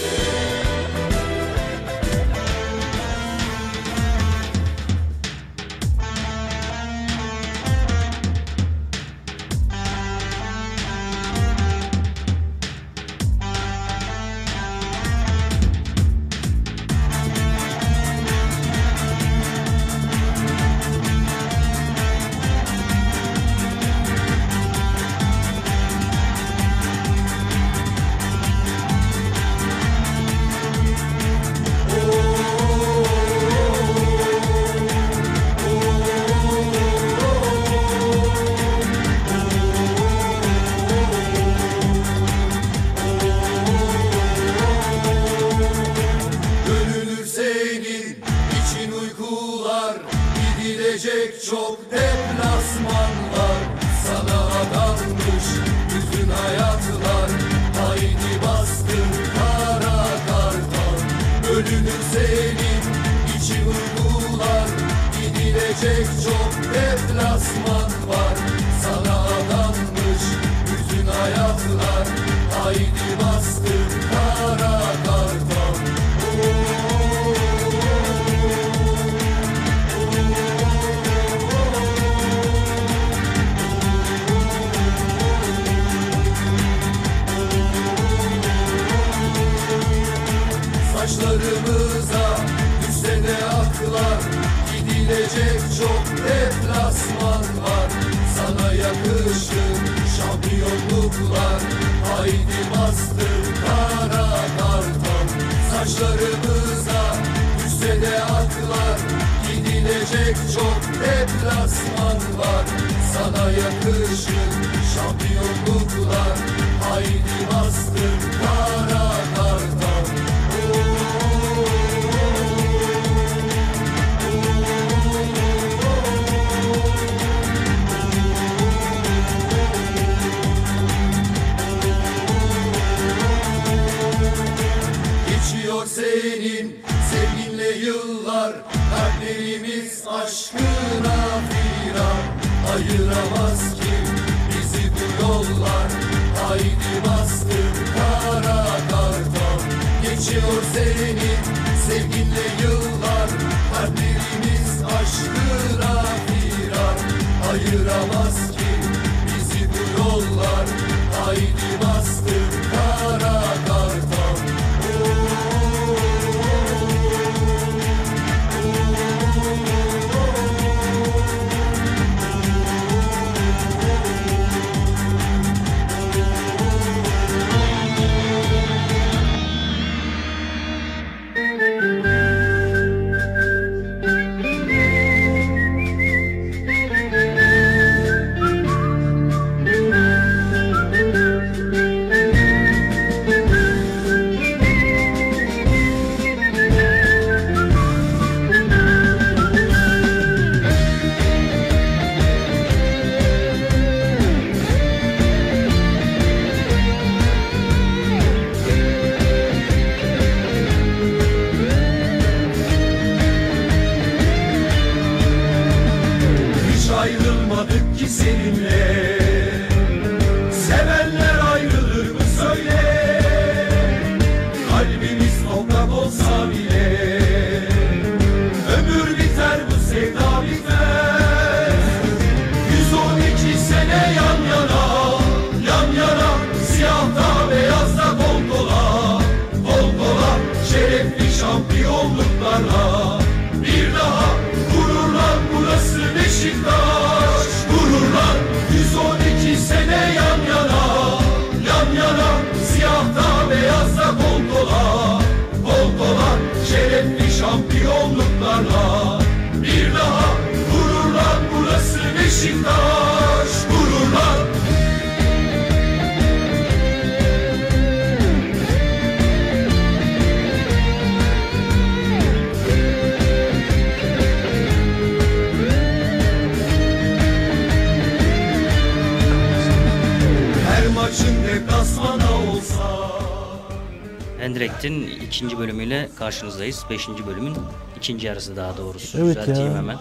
Karşınızdayız. Beşinci bölümün ikinci yarısı daha doğrusu. Evet Düzelteyim ya. hemen.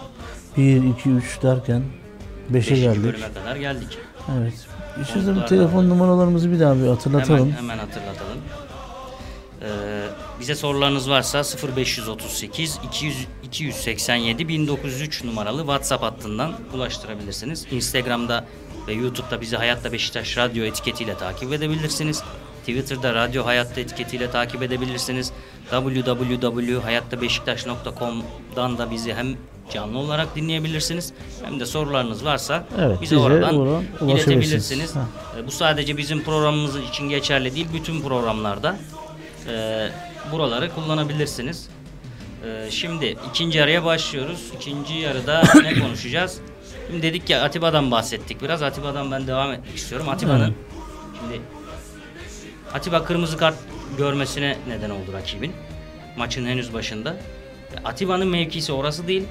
1, 2, 3 derken 5'e Beşinci geldik. bölüme kadar geldik. Evet. Konuklar telefon numaralarımızı bir daha bir hatırlatalım. Hemen, hemen hatırlatalım. Ee, bize sorularınız varsa 0538 200, 287 1903 numaralı WhatsApp hattından ulaştırabilirsiniz. Instagram'da ve YouTube'da bizi Hayatta Beşiktaş Radyo etiketiyle takip edebilirsiniz. Twitter'da Radyo Hayatta etiketiyle takip edebilirsiniz. www.hayattabeşiktaş.com'dan da bizi hem canlı olarak dinleyebilirsiniz hem de sorularınız varsa Evet, bize bize oradan oradan iletebilirsiniz. Ha. E, Bu sadece bizim programımız için geçerli değil. Bütün programlarda e, buraları kullanabilirsiniz. E, şimdi ikinci yarıya başlıyoruz. İkinci yarıda ne konuşacağız? Şimdi dedik ya Atiba'dan bahsettik biraz. Atiba'dan ben devam etmek istiyorum. Atiba'nın şimdi Atiba kırmızı kart görmesine neden oldu rakibin. Maçın henüz başında. E, Atiba'nın mevkisi orası değil.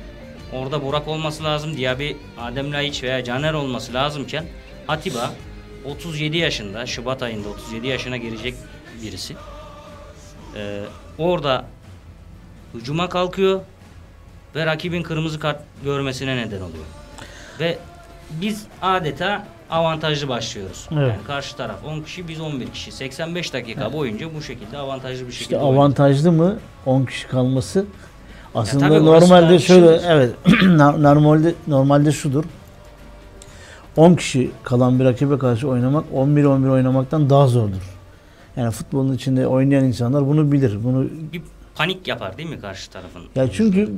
Orada Burak olması lazım. Diaby, Adem Laiç veya Caner olması lazımken Atiba 37 yaşında, Şubat ayında 37 yaşına girecek birisi. Ee, orada hücuma kalkıyor ve rakibin kırmızı kart görmesine neden oluyor. Ve biz adeta avantajlı başlıyoruz. Evet. Yani karşı taraf 10 kişi, biz 11 kişi. 85 dakika boyunca bu şekilde avantajlı bir şekilde İşte oynadık. avantajlı mı 10 kişi kalması? Aslında orası normalde şöyle evet normalde normalde şudur. 10 kişi kalan bir rakibe karşı oynamak 11-11 oynamaktan daha zordur. Yani futbolun içinde oynayan insanlar bunu bilir. Bunu bir panik yapar değil mi karşı tarafın? ya çünkü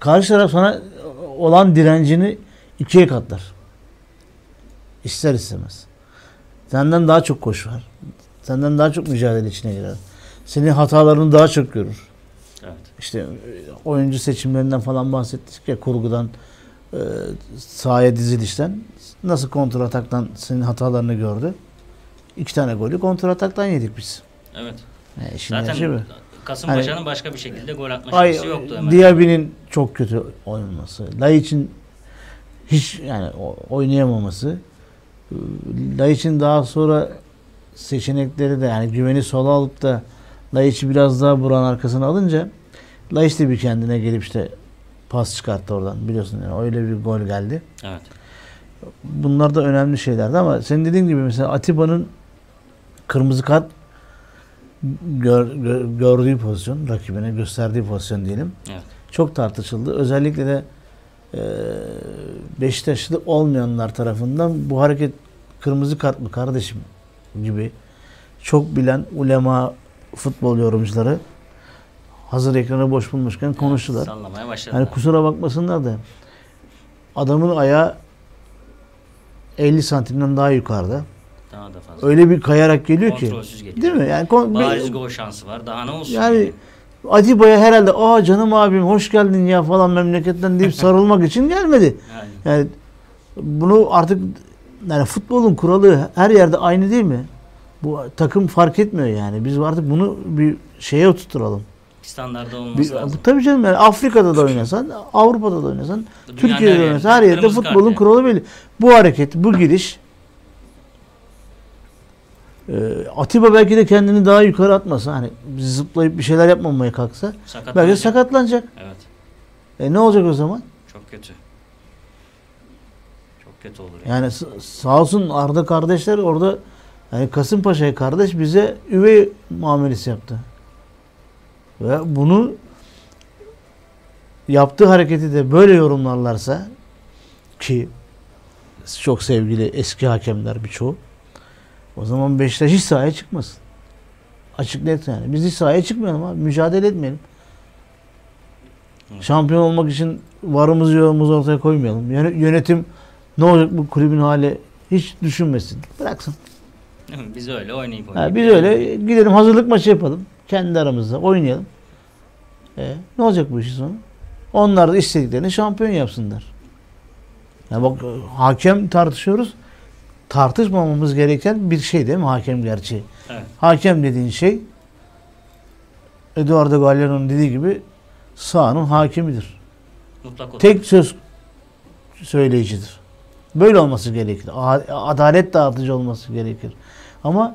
karşı taraf sana olan direncini ikiye katlar. İster istemez. Senden daha çok koşar. Senden daha çok mücadele içine girer. Senin hatalarını daha çok görür. Evet. İşte e, oyuncu seçimlerinden falan bahsettik ya kurgudan e, sahaya dizilişten nasıl kontra ataktan senin hatalarını gördü. İki tane golü kontra ataktan yedik biz. Evet. İşin Zaten gerçeği bu. Kasımpaşa'nın başka bir şekilde gol atma Ay, şansı yoktu hemen. Diaby'nin çok kötü oynaması. Laiç'in hiç yani oynayamaması. Laiç'in daha sonra seçenekleri de yani güveni sola alıp da Laiç'i biraz daha buranın arkasına alınca Laiç de bir kendine gelip işte pas çıkarttı oradan biliyorsun yani öyle bir gol geldi. Evet. Bunlar da önemli şeylerdi ama senin dediğin gibi mesela Atiba'nın kırmızı kart gör- gö- gördüğü pozisyon, rakibine gösterdiği pozisyon diyelim. Evet. Çok tartışıldı. Özellikle de Beşiktaşlı olmayanlar tarafından bu hareket kırmızı kart mı kardeşim gibi çok bilen ulema futbol yorumcuları hazır ekranı boş bulmuşken konuştular. Sallamaya başladılar. Yani kusura bakmasınlar da adamın ayağı 50 santimden daha yukarıda. Daha da fazla. Öyle bir kayarak geliyor ki. Kontrolsüz geliyor. Değil mi? Yani kon- Bariz gol şansı var. Daha ne olsun? yani Atiba'ya herhalde aa canım abim hoş geldin ya falan memleketten deyip sarılmak için gelmedi. Yani. Yani bunu artık yani futbolun kuralı her yerde aynı değil mi? Bu takım fark etmiyor yani. Biz artık bunu bir şeye oturturalım. standarda olması Bir, lazım. bu, tabii canım yani Afrika'da da oynasan, Avrupa'da da oynasan, Dünyanın Türkiye'de de oynasan her yerde futbolun yani. kuralı belli. Bu hareket, bu giriş Atiba belki de kendini daha yukarı atmasa hani zıplayıp bir şeyler yapmamaya kalksa belki sakatlanacak. Evet. E ne olacak o zaman? Çok kötü. Çok kötü olur. Yani. Yani sağ olsun Arda kardeşler orada yani Kasımpaşa'ya kardeş bize üvey muamelesi yaptı. Ve bunu yaptığı hareketi de böyle yorumlarlarsa ki çok sevgili eski hakemler birçoğu o zaman Beşiktaş hiç sahaya çıkmasın. Açık net yani. Biz hiç sahaya çıkmayalım abi. Mücadele etmeyelim. Şampiyon olmak için varımızı yoğumuzu ortaya koymayalım. Yöne- Yönetim ne olacak bu kulübün hali hiç düşünmesin. Bıraksın. Biz öyle oynayıp Ha, oynayıp. biz öyle gidelim hazırlık maçı yapalım. Kendi aramızda oynayalım. E, ne olacak bu işin sonu? Onlar da istediklerini şampiyon yapsınlar. Ya bak hakem tartışıyoruz. Tartışmamamız gereken bir şey değil mi hakem gerçeği? Evet. Hakem dediğin şey Eduardo Galliano'nun dediği gibi sahanın hakimidir. Mutlak. Tek söz söyleyicidir. Böyle olması gerekir. Adalet dağıtıcı olması gerekir. Ama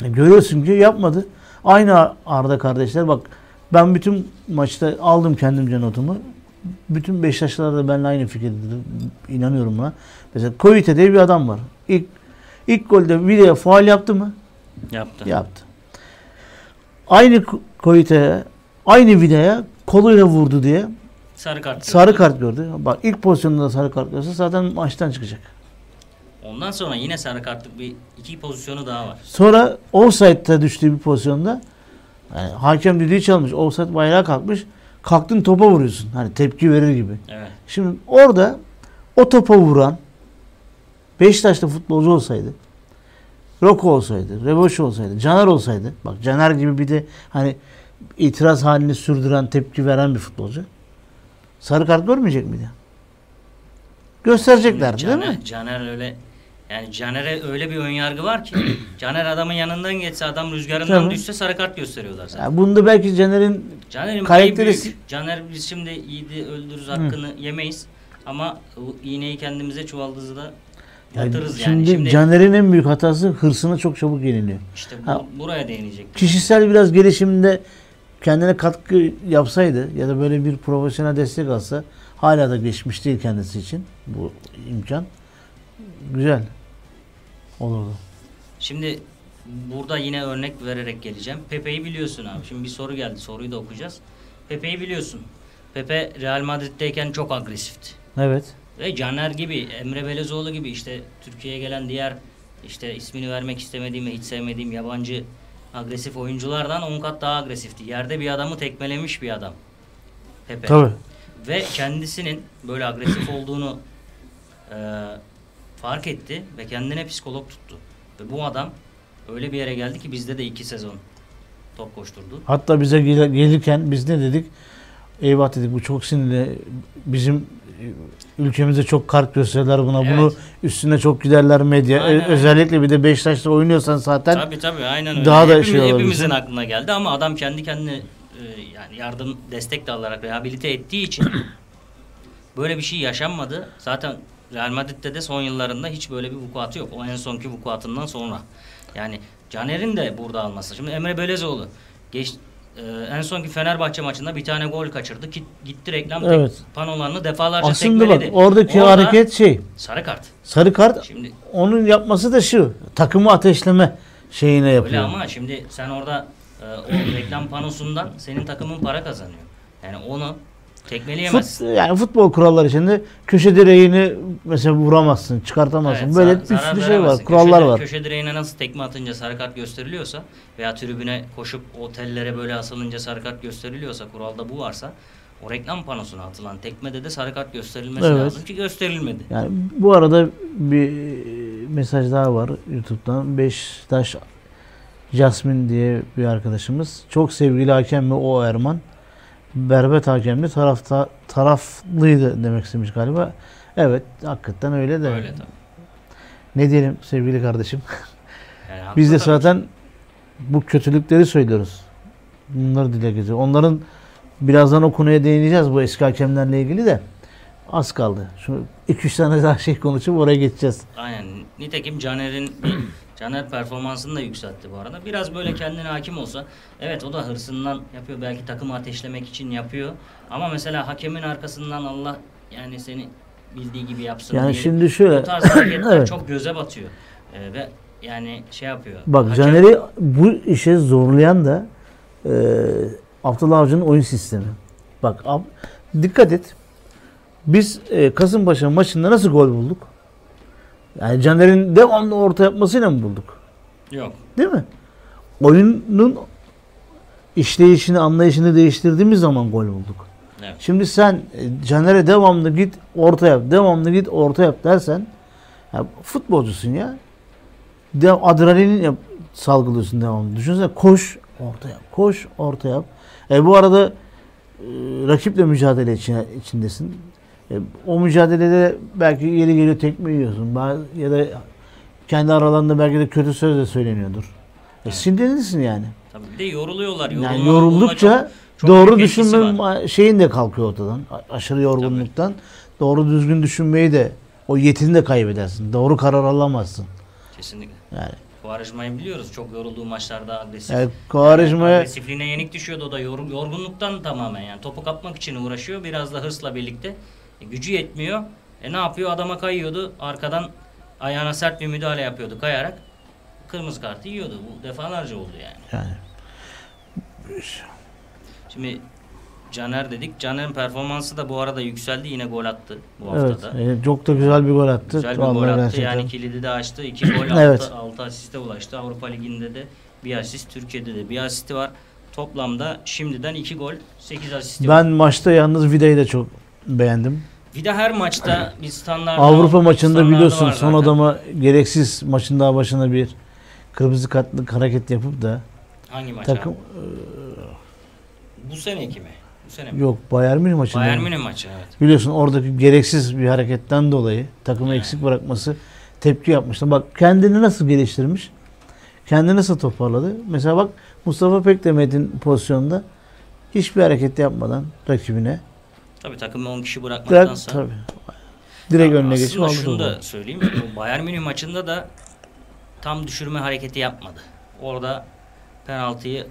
görüyorsun ki yapmadı. Aynı Arda kardeşler bak ben bütün maçta aldım kendimce notumu. Bütün Beşiktaşlılar da benimle aynı fikirdedir. İnanıyorum buna. Mesela Koyite diye bir adam var. İlk ilk golde video faal yaptı mı? Yaptı. Yaptı. Aynı Ko- Koyite'ye, aynı videoya koluyla vurdu diye Sarı kart. sarı kart gördü. Bak ilk pozisyonda da sarı kart görse zaten maçtan çıkacak. Ondan sonra yine sarı kartlık bir iki pozisyonu daha var. Sonra offside'da düştüğü bir pozisyonda yani hakem düdüğü çalmış. Offside bayrağı kalkmış. Kalktın topa vuruyorsun. Hani tepki verir gibi. Evet. Şimdi orada o topa vuran Beşiktaş'ta futbolcu olsaydı Roko olsaydı, Reboş olsaydı, Caner olsaydı bak Caner gibi bir de hani itiraz halini sürdüren, tepki veren bir futbolcu sarı kart görmeyecek miydi? Göstereceklerdi değil Caner, mi? Caner öyle yani Caner'e öyle bir önyargı var ki Caner adamın yanından geçse adam rüzgarından Tabii. düşse sarı kart gösteriyorlar zaten. Yani bunda belki Caner'in Caner'in büyük. Caner biz şimdi yiğidi öldürürüz hakkını yemeyiz. Ama iğneyi kendimize çuvaldızı yani batırız yani. şimdi, Şimdi Caner'in en büyük hatası hırsına çok çabuk yeniliyor. işte bu, Ha. buraya değinecek. Kişisel biraz gelişiminde kendine katkı yapsaydı ya da böyle bir profesyonel destek alsa hala da geçmiş değil kendisi için bu imkan. Güzel olurdu. Şimdi burada yine örnek vererek geleceğim. Pepe'yi biliyorsun abi. Şimdi bir soru geldi. Soruyu da okuyacağız. Pepe'yi biliyorsun. Pepe Real Madrid'deyken çok agresifti. Evet. Ve Caner gibi, Emre Belezoğlu gibi işte Türkiye'ye gelen diğer işte ismini vermek istemediğim ve hiç sevmediğim yabancı agresif oyunculardan 10 kat daha agresifti. Yerde bir adamı tekmelemiş bir adam. Pepe. Tabii. Ve kendisinin böyle agresif olduğunu e, fark etti ve kendine psikolog tuttu. Ve bu adam öyle bir yere geldi ki bizde de iki sezon top koşturdu. Hatta bize gel- gelirken biz ne dedik? Eyvah dedik bu çok sinirli. Bizim ülkemize çok kart gösterirler buna. Bunu Evet. üstüne çok giderler medya. Aynen, Özellikle bir de Beşiktaş'ta oynuyorsan zaten Tabii tabii aynen öyle. Daha da Hepimiz- şey olabilir. hepimizin aklına geldi ama adam kendi kendine e, yani yardım destek de alarak rehabilite ettiği için böyle bir şey yaşanmadı. Zaten Real Madrid'de de son yıllarında hiç böyle bir vukuatı yok. O en sonki vukuatından sonra. Yani Caner'in de burada alması. Şimdi Emre Belezoğlu geç e, en sonki Fenerbahçe maçında bir tane gol kaçırdı. Git- Gitti reklam tek- Evet. panolarını defalarca aslında bak oradaki Orada hareket şey sarı kart. sarı kart Şimdi onun yapması da şu takımı ateşleme şeyine Öyle yapıyor. ama şimdi sen orada e, o reklam panosundan senin takımın para kazanıyor. Yani onu tekmeleyemezsin. Fut, yani futbol kuralları içinde köşe direğini mesela vuramazsın, çıkartamazsın. Evet, Böyle bir sürü şey var, kurallar Köşe- var. Köşe direğine nasıl tekme atınca sarı kart gösteriliyorsa veya tribüne koşup otellere böyle asılınca sarı kart gösteriliyorsa kuralda bu varsa o reklam panosuna atılan tekmede de sarı kart gösterilmesi Evet. lazım ki gösterilmedi. Yani bu arada bir mesaj daha var YouTube'dan. Beşiktaş Jasmine diye bir arkadaşımız. Çok sevgili hakem mi o Erman? Berbet hakemli tarafta taraflıydı demek istemiş galiba. Evet hakikaten öyle de. Öyle tabii. Ne diyelim sevgili kardeşim? Yani Biz de zaten bu kötülükleri söylüyoruz. Bunları dile getiriyoruz. Onların birazdan o konuya değineceğiz bu eski hakemlerle ilgili de. Az kaldı. Şu 2-3 tane daha şey konuşup oraya geçeceğiz. Aynen. Nitekim Caner'in Caner performansını da yükseltti bu arada. Biraz böyle kendine hakim olsa evet o da hırsından yapıyor. Belki takımı ateşlemek için yapıyor. Ama mesela hakemin arkasından Allah yani seni bildiği gibi yapsın Yani diye. şimdi şöyle bu tarz hareketler Evet. çok göze batıyor. Ee, ve yani şey yapıyor. Bak Hakem- Caner'i bu işe zorlayan da e, Abdullah Avcı'nın oyun sistemi. Bak ab- dikkat et. Biz e, Kasımpaşa maçında nasıl gol bulduk? Yani Caner'in devamlı orta yapmasıyla mı bulduk? Yok. Değil mi? Oyunun işleyişini, anlayışını değiştirdiğimiz zaman gol bulduk. Evet. Şimdi sen e, Caner'e devamlı git orta yap, devamlı git orta yap dersen ya futbolcusun ya. De, adrenalin yap, salgılıyorsun devamlı. Düşünsene koş orta yap, koş orta yap. E bu arada e, rakiple mücadele içine, içindesin. E, o mücadelede belki yeri geliyor tekme yiyorsun. Bazı- Ya da kendi aralarında belki de kötü söz de söyleniyordur. E, Evet. sinirlisin yani. Tabii bir de yoruluyorlar. Yani Yorulma- yoruldukça çok- doğru düşünme var. şeyin de kalkıyor ortadan. Aşırı yorgunluktan. Doğru düzgün düşünmeyi de o yetini de kaybedersin. Doğru karar alamazsın. Kesinlikle. Yani Quaresma'yı biliyoruz. Çok yorulduğu maçlarda agresif. yani Quaresma'ya Agresifliğine yenik düşüyordu o da yor- yorgunluktan tamamen yani. Topu kapmak için uğraşıyor. Biraz da hırsla birlikte. E, gücü yetmiyor. E ne yapıyor? Adama kayıyordu. Arkadan ayağına sert bir müdahale yapıyordu kayarak. Kırmızı kartı yiyordu. Bu defalarca oldu yani. yani Şimdi Caner dedik. Caner'in performansı da bu arada yükseldi. Yine gol attı bu evet haftada. e, çok da güzel bir gol attı. Güzel bir Vallahi gol attı. gerçekten. Yani kilidi de açtı. 2 gol, Evet. 6, 6 asiste ulaştı. Avrupa Ligi'nde de bir asist. Türkiye'de de bir asisti var. Toplamda şimdiden 2 gol, 8 asisti var. Ben maçta yalnız Vida'yı da çok beğendim. Bir de her maçta bir standart Avrupa maçında biliyorsun son adama gereksiz maçın daha başına bir kırmızı kartlık hareket yapıp da Hangi maç takım abi? Bu seneki mi? Bu sene mi? yok Bayern Münih maçında. Bayern Münih maçı evet. Biliyorsun oradaki gereksiz bir hareketten dolayı takımı Yani. eksik bırakması tepki yapmıştı. Bak kendini nasıl geliştirmiş? Kendini nasıl toparladı? Mesela bak Mustafa Pekdemet'in pozisyonunda hiçbir hareket yapmadan rakibine Tabii takımı 10 kişi bırakmaktansa. tabii, direkt önüne Aslında aldı şunu da söyleyeyim. Bayern Münih maçında da tam düşürme hareketi yapmadı. Orada penaltıyı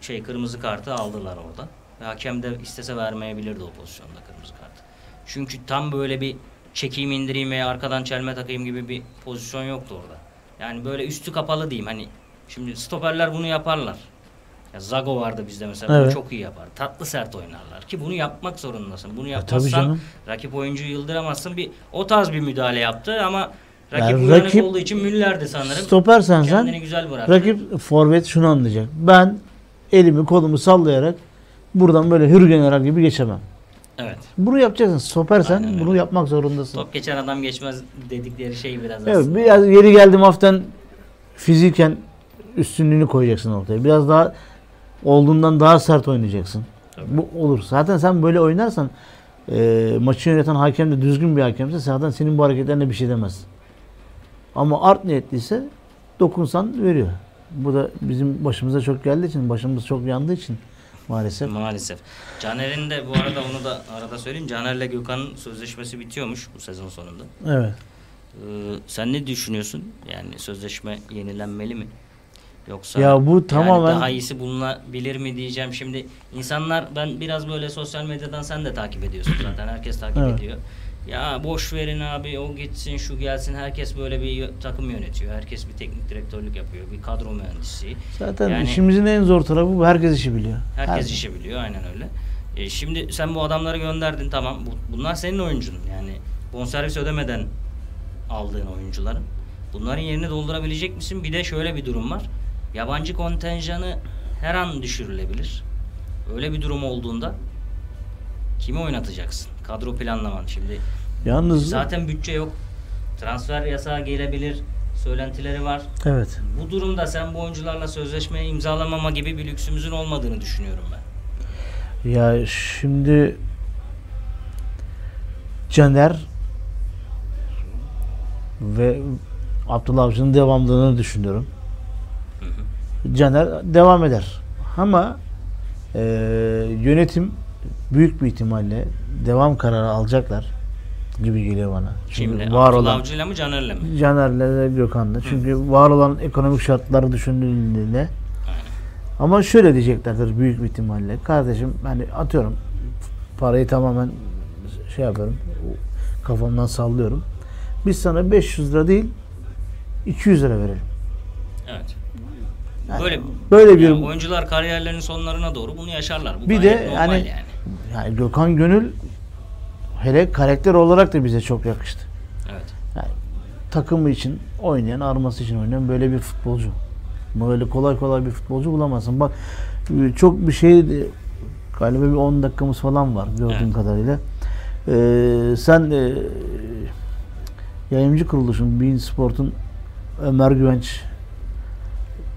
şey kırmızı kartı aldılar orada. Ve hakem de istese vermeyebilirdi o pozisyonda kırmızı kartı. Çünkü tam böyle bir çekeyim indireyim veya arkadan çelme takayım gibi bir pozisyon yoktu orada. Yani böyle üstü kapalı diyeyim hani şimdi stoperler bunu yaparlar. Ya Zago vardı bizde mesela bunu Evet. çok iyi yapar. Tatlı sert oynarlar ki bunu yapmak zorundasın. Bunu E, yapmazsan canım. rakip oyuncuyu yıldıramazsın. Bir o tarz bir müdahale yaptı ama rakip Yani rakip- olduğu için Müller'di sanırım. Stopersen sen güzel bıraktı. rakip forvet şunu anlayacak. Ben elimi kolumu sallayarak buradan böyle hür general gibi geçemem. Evet. Bunu yapacaksın. Stopersen Aynen öyle. bunu yapmak zorundasın. Top geçen adam geçmez dedikleri şey biraz Evet, aslında. biraz yeri geldim hafiften fiziken üstünlüğünü koyacaksın ortaya. Biraz daha olduğundan daha sert oynayacaksın. Tabii. Bu olur. Zaten sen böyle oynarsan e, maçı yöneten hakem de düzgün bir hakemse zaten senin bu hareketlerine bir şey demez. Ama art niyetliyse dokunsan veriyor. Bu da bizim başımıza çok geldiği için, başımız çok yandığı için maalesef. Maalesef. Caner'in de bu arada onu da arada söyleyeyim. Caner'le Gökhan'ın sözleşmesi bitiyormuş bu sezon sonunda. Evet. Ee, sen ne düşünüyorsun? Yani sözleşme yenilenmeli mi? Yoksa Ya bu yani tamamen- daha iyisi bulunabilir mi diyeceğim. Şimdi insanlar ben biraz böyle sosyal medyadan sen de takip ediyorsun zaten. Herkes takip Evet. ediyor. Ya boş verin abi o gitsin şu gelsin. Herkes böyle bir takım yönetiyor. Herkes bir teknik direktörlük yapıyor. Bir kadro mühendisi. Zaten Yani- işimizin en zor tarafı bu. Herkes işi biliyor. Herkes Her- işi biliyor aynen öyle. E, şimdi sen bu adamları gönderdin tamam. Bu, bunlar senin oyuncun. Yani bonservis ödemeden aldığın oyuncuların. Bunların yerini doldurabilecek misin? Bir de şöyle bir durum var. Yabancı kontenjanı her an düşürülebilir. Öyle bir durum olduğunda kimi oynatacaksın? Kadro planlaman. Şimdi Yalnız zaten bütçe yok. Transfer yasağı gelebilir. Söylentileri var. evet. Bu durumda sen bu oyuncularla sözleşme imzalamama gibi bir lüksümüzün olmadığını düşünüyorum ben. Ya şimdi Caner ve Abdullah Avcı'nın devamlılığını düşünüyorum. Hı hı. Caner devam eder. Ama e, yönetim büyük bir ihtimalle devam kararı alacaklar gibi geliyor bana. Çünkü Şimdi var olan Avcı'yla mı Caner'le mi? Caner'le de Gökhan'la. Çünkü var olan ekonomik şartları düşündüğünde Aynen. ama şöyle diyeceklerdir büyük bir ihtimalle. Kardeşim hani atıyorum parayı tamamen şey yapıyorum kafamdan sallıyorum. Biz sana 500 lira değil 200 lira verelim. Evet. Yani Böyle böyle bir yani oyuncular kariyerlerinin sonlarına doğru bunu yaşarlar. Bu Bir de normal yani- yani. yani Gökhan Gönül hele karakter olarak da bize çok yakıştı. Evet. Takımı için oynayan, arması için oynayan böyle bir futbolcu. Böyle kolay kolay bir futbolcu bulamazsın. Bak çok bir şey Galiba bir 10 dakikamız falan var gördüğüm Evet. kadarıyla. Ee, sen e, yayıncı kuruluşun Bein Sport'un Ömer Güvenç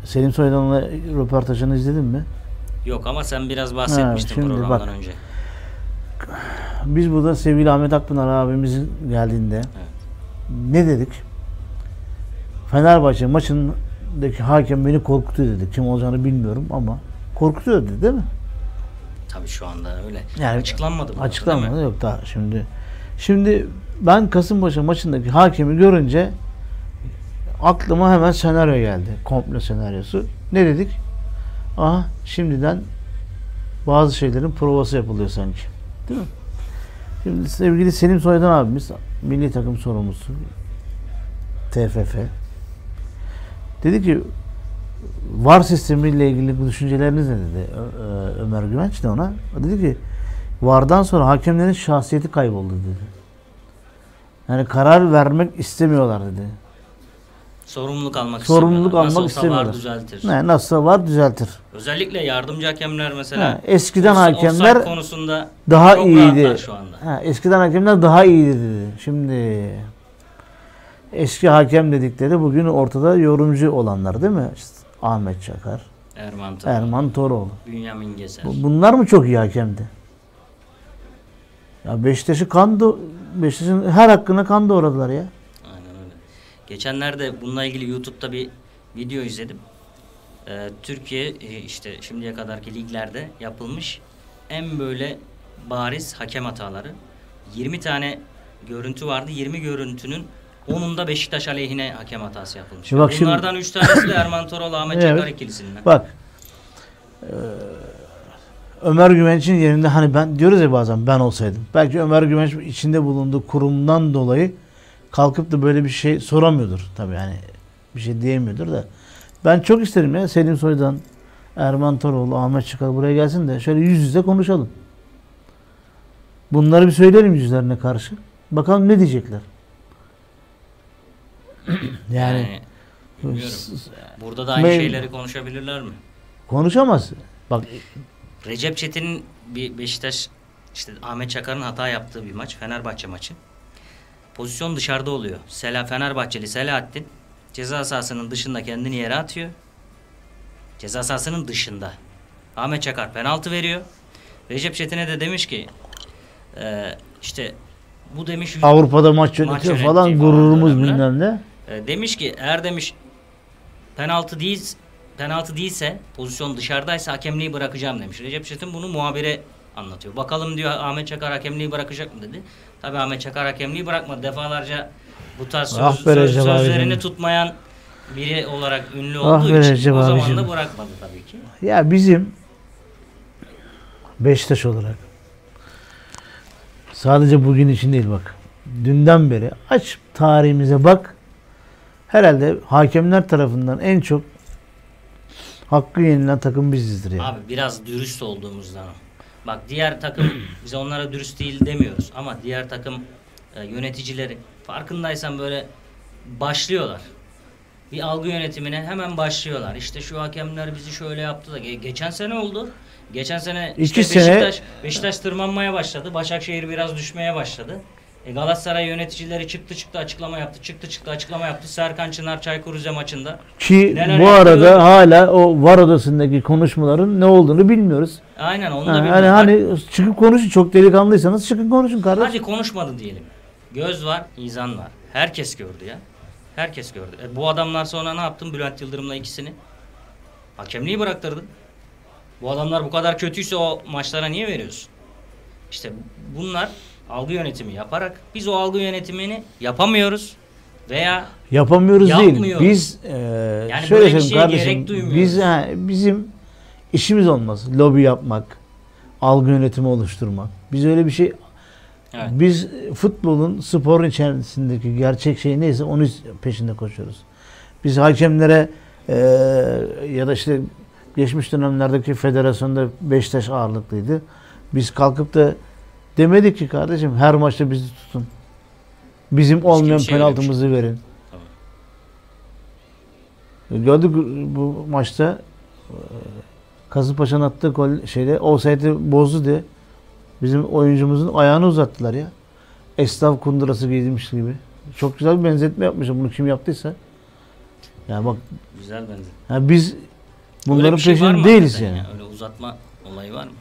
Selim Soydan'la röportajını izledin mi? Yok ama sen biraz bahsetmiştin şimdi programdan bak. önce. Biz burada sevgili Ahmet Akpınar abimizin geldiğinde ne dedik? Fenerbahçe maçındaki hakem beni korkutuyor dedi. Kim olacağını bilmiyorum ama korkutuyor dedi değil mi? Tabii şu anda öyle. Yani Açıklanmadı bu. Açıklanmadı yok daha şimdi. Şimdi ben Kasımpaşa maçındaki hakemi görünce aklıma hemen senaryo geldi. Komple senaryosu. Ne dedik? Aha şimdiden bazı şeylerin provası yapılıyor sanki. Değil mi? Şimdi sevgili Selim Soydan abimiz milli takım sorumlusu TFF dedi ki VAR sistemiyle ilgili düşünceleriniz ne dedi Ö- Ömer Güvenç de ona. Dedi ki VAR'dan sonra hakemlerin şahsiyeti kayboldu dedi. Yani karar vermek istemiyorlar dedi. Sorumluluk almak Sorumluluk istemiyorlar. almak Nasıl olsa var istemiyorlar. düzeltir. Ne, nasılsa var düzeltir. Özellikle yardımcı hakemler mesela. Ha, eskiden offside- hakemler konusunda Daha çok iyiydi. şu anda. Ha, eskiden hakemler daha iyiydi dedi. Şimdi eski hakem dedikleri bugün ortada yorumcu olanlar değil mi? İşte Ahmet Çakar, Erman Toroğlu, Erman Toroğlu. Bünyamin Gezer. Bu- Bunlar mı çok iyi hakemdi? Ya Beşiktaş'ı kan do- Beşiktaş'ın her hakkına kan doğradılar ya. Geçenlerde bununla ilgili YouTube'da bir video izledim. Ee, Türkiye e, işte şimdiye kadarki liglerde yapılmış en böyle bariz hakem hataları. 20 tane görüntü vardı. 20 görüntünün 10'unda Beşiktaş aleyhine hakem hatası yapılmış. Bak şimdi- Bunlardan 3 tanesi de Erman Toroğlu, Ahmet Evet. Çakar ikilisinden. Bak eee, Ömer Güvenç'in yerinde hani ben diyoruz ya bazen ben olsaydım. Belki Ömer Güvenç içinde bulunduğu kurumdan dolayı kalkıp da böyle bir şey soramıyordur. Tabii yani bir şey diyemiyordur da. Ben çok isterim ya Selim Soydan, Erman Toroğlu, Ahmet Çıkar buraya gelsin de şöyle yüz yüze konuşalım. Bunları bir söyleyelim yüzlerine karşı. Bakalım ne diyecekler. yani, Yani. Burada da aynı Me- şeyleri konuşabilirler mi? konuşamaz. Bak Recep Çetin'in bir Beşiktaş işte Ahmet Çakar'ın hata yaptığı bir maç Fenerbahçe maçı. Pozisyon dışarıda oluyor. Sela Fenerbahçeli Selahattin ceza sahasının dışında kendini yere atıyor. Ceza sahasının dışında. Ahmet Çakar penaltı veriyor. Recep Çetin'e de demiş ki e, işte bu demiş Avrupa'da maç yönetiyor yönettiği falan falan gururumuz dönemler. bilmem ne. e, demiş ki eğer demiş penaltı değil penaltı değilse pozisyon dışarıdaysa hakemliği bırakacağım demiş. Recep Çetin bunu muhabire anlatıyor. Bakalım diyor Ahmet Çakar hakemliği bırakacak mı dedi. Tabii Ahmet Çakar hakemliği bırakmadı. Defalarca bu tarz söz- Ah söz- sözlerini abicim. tutmayan biri olarak ünlü Ah olduğu için o zaman abicim. da bırakmadı tabii ki. Ya bizim Beşiktaş olarak sadece bugün için değil bak. Dünden beri aç tarihimize bak. Herhalde hakemler tarafından en çok hakkı yenilen takım bizizdir yani. Abi biraz dürüst olduğumuzdan. Bak diğer takım biz onlara dürüst değil demiyoruz ama diğer takım e, yöneticileri farkındaysan böyle başlıyorlar. Bir algı yönetimine hemen başlıyorlar. İşte şu hakemler bizi şöyle yaptı da Ge- geçen sene oldu. Geçen sene İki işte sene- Beşiktaş, Beşiktaş tırmanmaya başladı. Başakşehir biraz düşmeye başladı. E Galatasaray yöneticileri çıktı çıktı açıklama yaptı. Çıktı çıktı açıklama yaptı. Serkan Çınar Çaykur Rize maçında. Ki Neler bu arada yapıyor? hala o var odasındaki konuşmaların ne olduğunu bilmiyoruz. Aynen onu Ha, da hani, bilmiyorum. hani çıkıp konuşun çok delikanlıysanız çıkın konuşun kardeş. Hadi konuşmadı diyelim. Göz var, izan var. Herkes gördü ya. Herkes gördü. E, bu adamlar sonra ne yaptın Bülent Yıldırım'la ikisini? Hakemliği bıraktırdın. Bu adamlar bu kadar kötüyse o maçlara niye veriyorsun? İşte bunlar algı yönetimi yaparak biz o algı yönetimini yapamıyoruz veya Yapamıyoruz değil. Biz e, Yani şöyle böyle bir şeye kardeşim. gerek duymuyoruz. Biz ha, bizim işimiz olmaz. Lobi yapmak, algı yönetimi oluşturmak. Biz öyle bir şey evet, biz futbolun sporun içerisindeki gerçek şey neyse onu peşinde koşuyoruz. Biz hakemlere e, ya da işte geçmiş dönemlerdeki federasyonda Beşiktaş ağırlıklıydı. Biz kalkıp da demedik ki kardeşim her maçta bizi tutun. Bizim olmayan öyle bir şey- penaltımızı verin. Gördük bu maçta e, Kasımpaşa'nın attığı gol şeyde offside'i bozdu diye bizim oyuncumuzun ayağını uzattılar ya. Esnaf kundurası giydirmiş gibi. Çok güzel bir benzetme yapmışım. Bunu kim yaptıysa. Ya bak Güzel bence. ya biz bunların şey peşinde değiliz yani. ya? Öyle uzatma olayı var mı?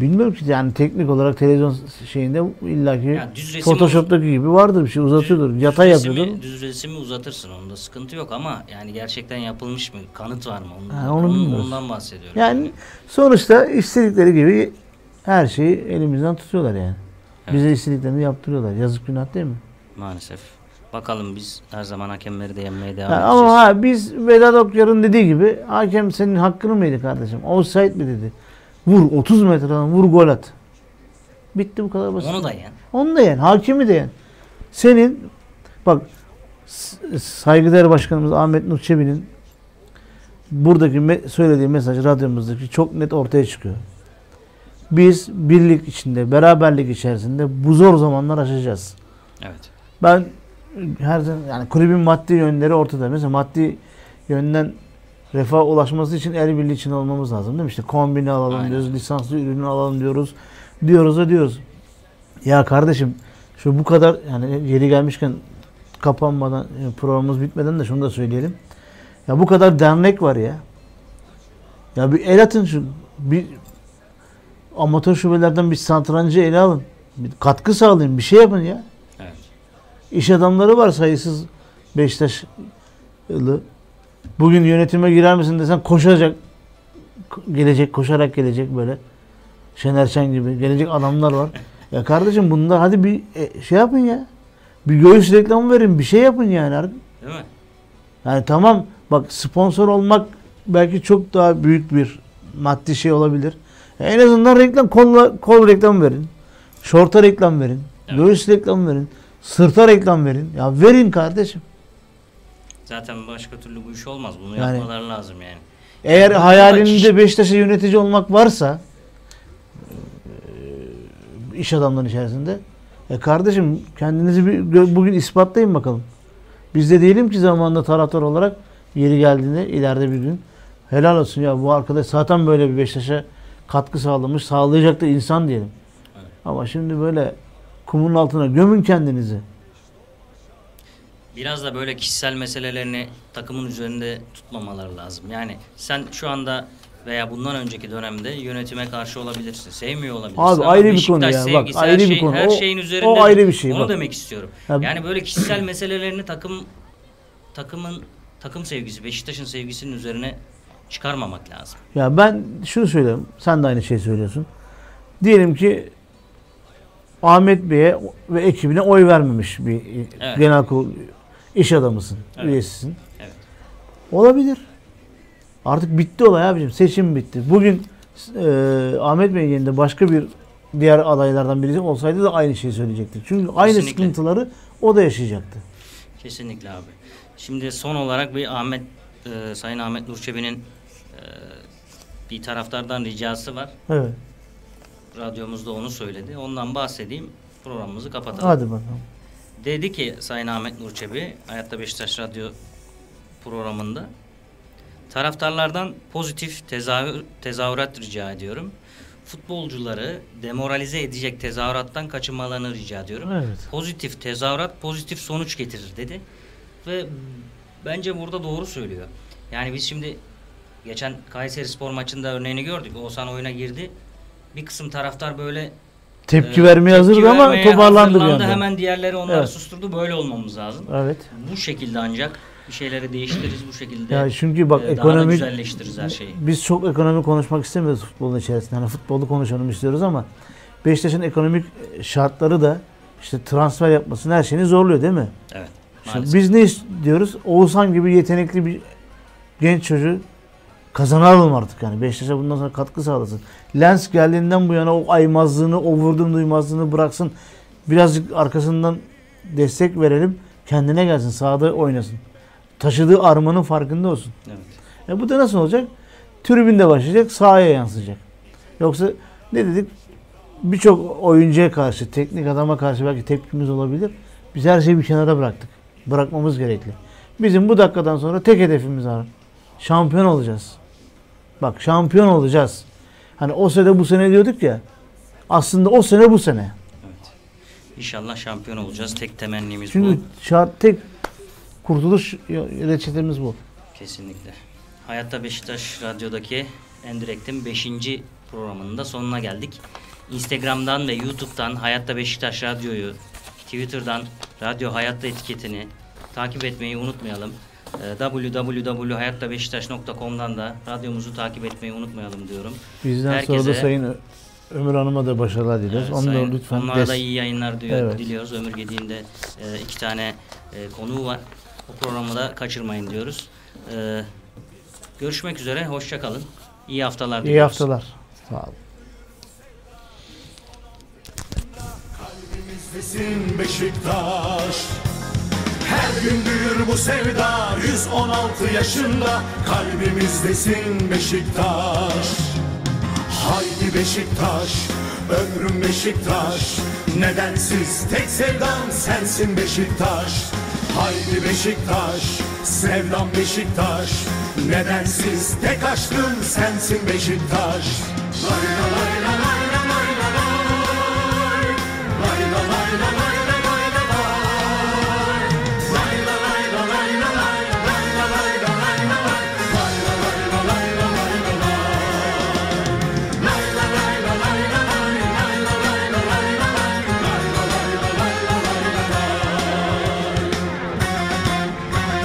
Bilmiyorum ki yani teknik olarak televizyon şeyinde illaki Ya düz resim Photoshop'taki gibi vardır bir şey uzatıyordur. Düz Yatay yapıyordur. Düz resmi uzatırsın onda sıkıntı yok ama yani gerçekten yapılmış mı? Kanıt var mı? Ondan, Ha, onu onun- ondan bahsediyorum. Yani sonuçta istedikleri gibi her şeyi elimizden tutuyorlar yani. Bize istediklerini yaptırıyorlar. Yazık günah değil mi? Maalesef. Bakalım biz her zaman hakemleri de yenmeye devam Yani edeceğiz. ama ha, biz Vedat Okyar'ın dediği gibi hakem senin hakkını mı yedi kardeşim? Offside mi dedi? Vur 30 metreden vur gol at. Bitti bu kadar basit. Onu da yen. Onu da yen. Hakimi de yen. Senin bak saygıdeğer başkanımız Ahmet Nur Çebi'nin buradaki me- söylediği mesaj radyomuzdaki çok net ortaya çıkıyor. Biz birlik içinde, beraberlik içerisinde bu zor zamanlar aşacağız. Evet. Ben her zaman yani kulübün maddi yönleri ortada. Mesela maddi yönden refah ulaşması için el birliği içinde olmamız lazım değil mi? İşte kombini alalım Aynen. diyoruz, lisanslı ürünü alalım diyoruz. Diyoruz da diyoruz. Ya kardeşim şu bu kadar yani yeri gelmişken kapanmadan e, programımız bitmeden de şunu da söyleyelim. Ya bu kadar dernek var ya. Ya bir el atın şu bir amatör şubelerden bir satrancı ele alın. Bir katkı sağlayın. Bir şey yapın ya. Evet. İş adamları var sayısız Beşiktaşlı. Bugün yönetime girer misin desen koşacak. Gelecek, koşarak gelecek böyle. Şener Şen gibi. Gelecek adamlar var. Ya kardeşim bunlar hadi bir e, şey yapın ya. Bir göğüs reklamı verin. Bir şey yapın yani. Değil mi? Yani tamam bak sponsor olmak belki çok daha büyük bir maddi şey olabilir. En azından reklam kol, kol reklam verin. Şorta reklam verin. Evet. Göğüs reklam verin. Sırta reklam verin. Ya verin kardeşim. Zaten başka türlü bu iş olmaz. Bunu Yani- yapmaları lazım yani. Eğer Yani hayalinde Beşiktaş'a yönetici olmak varsa eee, iş adamların içerisinde e kardeşim kendinizi bir bugün ispatlayın bakalım. Biz de diyelim ki zamanında taraftar olarak yeri geldiğinde ileride bir gün helal olsun ya bu arkadaş zaten böyle bir Beşiktaş'a katkı sağlamış, sağlayacak da insan diyelim. Evet. Ama şimdi böyle kumun altına gömün kendinizi. Biraz da böyle kişisel meselelerini takımın üzerinde tutmamaları lazım. Yani sen şu anda veya bundan önceki dönemde yönetime karşı olabilirsin. Sevmiyor olabilirsin. Abi Ama ayrı bir konu ya. Bak, ayrı her, bir şey, konu. her O- şeyin o üzerinde. ayrı bir şey, Onu bak. demek istiyorum. Ya- Yani böyle kişisel meselelerini takım takımın takım sevgisi, Beşiktaş'ın sevgisinin üzerine çıkarmamak lazım. Ya ben şunu söylüyorum. Sen de aynı şeyi söylüyorsun. Diyelim ki Ahmet Bey'e ve ekibine oy vermemiş bir Evet. genel kurul iş adamısın, Evet. üyesisin. Evet. Olabilir. Artık bitti olay abicim. Seçim bitti. Bugün e, Ahmet Bey'in yerinde başka bir diğer adaylardan birisi olsaydı da aynı şeyi söyleyecekti. Çünkü aynı Kesinlikle. sıkıntıları o da yaşayacaktı. Kesinlikle abi. Şimdi son olarak bir Ahmet e, Sayın Ahmet Nurçebi'nin e, bir taraftardan ricası var. Evet. Radyomuzda onu söyledi. Ondan bahsedeyim. Programımızı kapatalım. Hadi bakalım. Dedi ki Sayın Ahmet Nurçebi Hayatta Beşiktaş Radyo programında taraftarlardan pozitif tezahür, tezahürat rica ediyorum. Futbolcuları demoralize edecek tezahürattan kaçınmalarını rica ediyorum. Evet. Pozitif tezahürat pozitif sonuç getirir dedi. Ve bence burada doğru söylüyor. Yani biz şimdi geçen Kayseri Spor maçında örneğini gördük. Oğuzhan oyuna girdi. Bir kısım taraftar böyle Tepki e, vermeye hazırdı tepki ama vermeye toparlandı bir hazırlandı. anda. Hemen diğerleri onları Evet. susturdu. Böyle olmamız lazım. Evet. Bu şekilde ancak bir şeyleri değiştiririz bu şekilde. Ya çünkü bak e, daha da ekonomik güzelleştiririz her şeyi. Biz çok ekonomi konuşmak istemiyoruz futbolun içerisinde. Hani futbolu konuşalım istiyoruz ama Beşiktaş'ın ekonomik şartları da işte transfer yapmasını her şeyini zorluyor değil mi? Evet. Şimdi Maalesef. biz ne istiyoruz? Oğuzhan gibi yetenekli bir genç çocuğu kazanalım artık yani. Beşiktaş'a bundan sonra katkı sağlasın. Lens geldiğinden bu yana o aymazlığını, o vurdum duymazlığını bıraksın. Birazcık arkasından destek verelim. Kendine gelsin. Sahada oynasın. Taşıdığı armanın farkında olsun. Evet. E bu da nasıl olacak? Tribünde başlayacak, sahaya yansıyacak. Yoksa ne dedik? Birçok oyuncuya karşı, teknik adama karşı belki tepkimiz olabilir. Biz her şeyi bir kenara bıraktık. Bırakmamız gerekli. Bizim bu dakikadan sonra tek hedefimiz var. Şampiyon olacağız. Bak şampiyon olacağız. Hani o sene bu sene diyorduk ya. Aslında o sene bu sene. İnşallah şampiyon olacağız. Tek temennimiz Çünkü bu. şart tek kurtuluş reçetemiz bu. Kesinlikle. Hayatta Beşiktaş Radyo'daki Endirekt'in 5. programının da sonuna geldik. Instagram'dan ve YouTube'dan Hayatta Beşiktaş Radyo'yu, Twitter'dan Radyo Hayatta etiketini takip etmeyi unutmayalım. Www.hayattabeşiktaş.com'dan da radyomuzu takip etmeyi unutmayalım diyorum. Bizden sonra da Herkese- Sayın Ömür Hanım'a da başarılar dileriz. Evet, sayın- lütfen onlara des- da iyi yayınlar diyor, Evet. diliyoruz. Ömür Gediğinde e, iki tane e, konuğu var. O programı da kaçırmayın diyoruz. E, görüşmek üzere. Hoşça kalın. İyi haftalar İyi diliyoruz. haftalar. Sağ olun. Kalbimizdesin Beşiktaş Her gün büyür bu sevda 116 yaşında. Kalbimizdesin Beşiktaş. Haydi Beşiktaş Ömrüm Beşiktaş. Nedensiz tek sevdam sensin Beşiktaş. Haydi Beşiktaş Sevdam Beşiktaş. Nedensiz tek aşkım sensin Beşiktaş. Lay la lay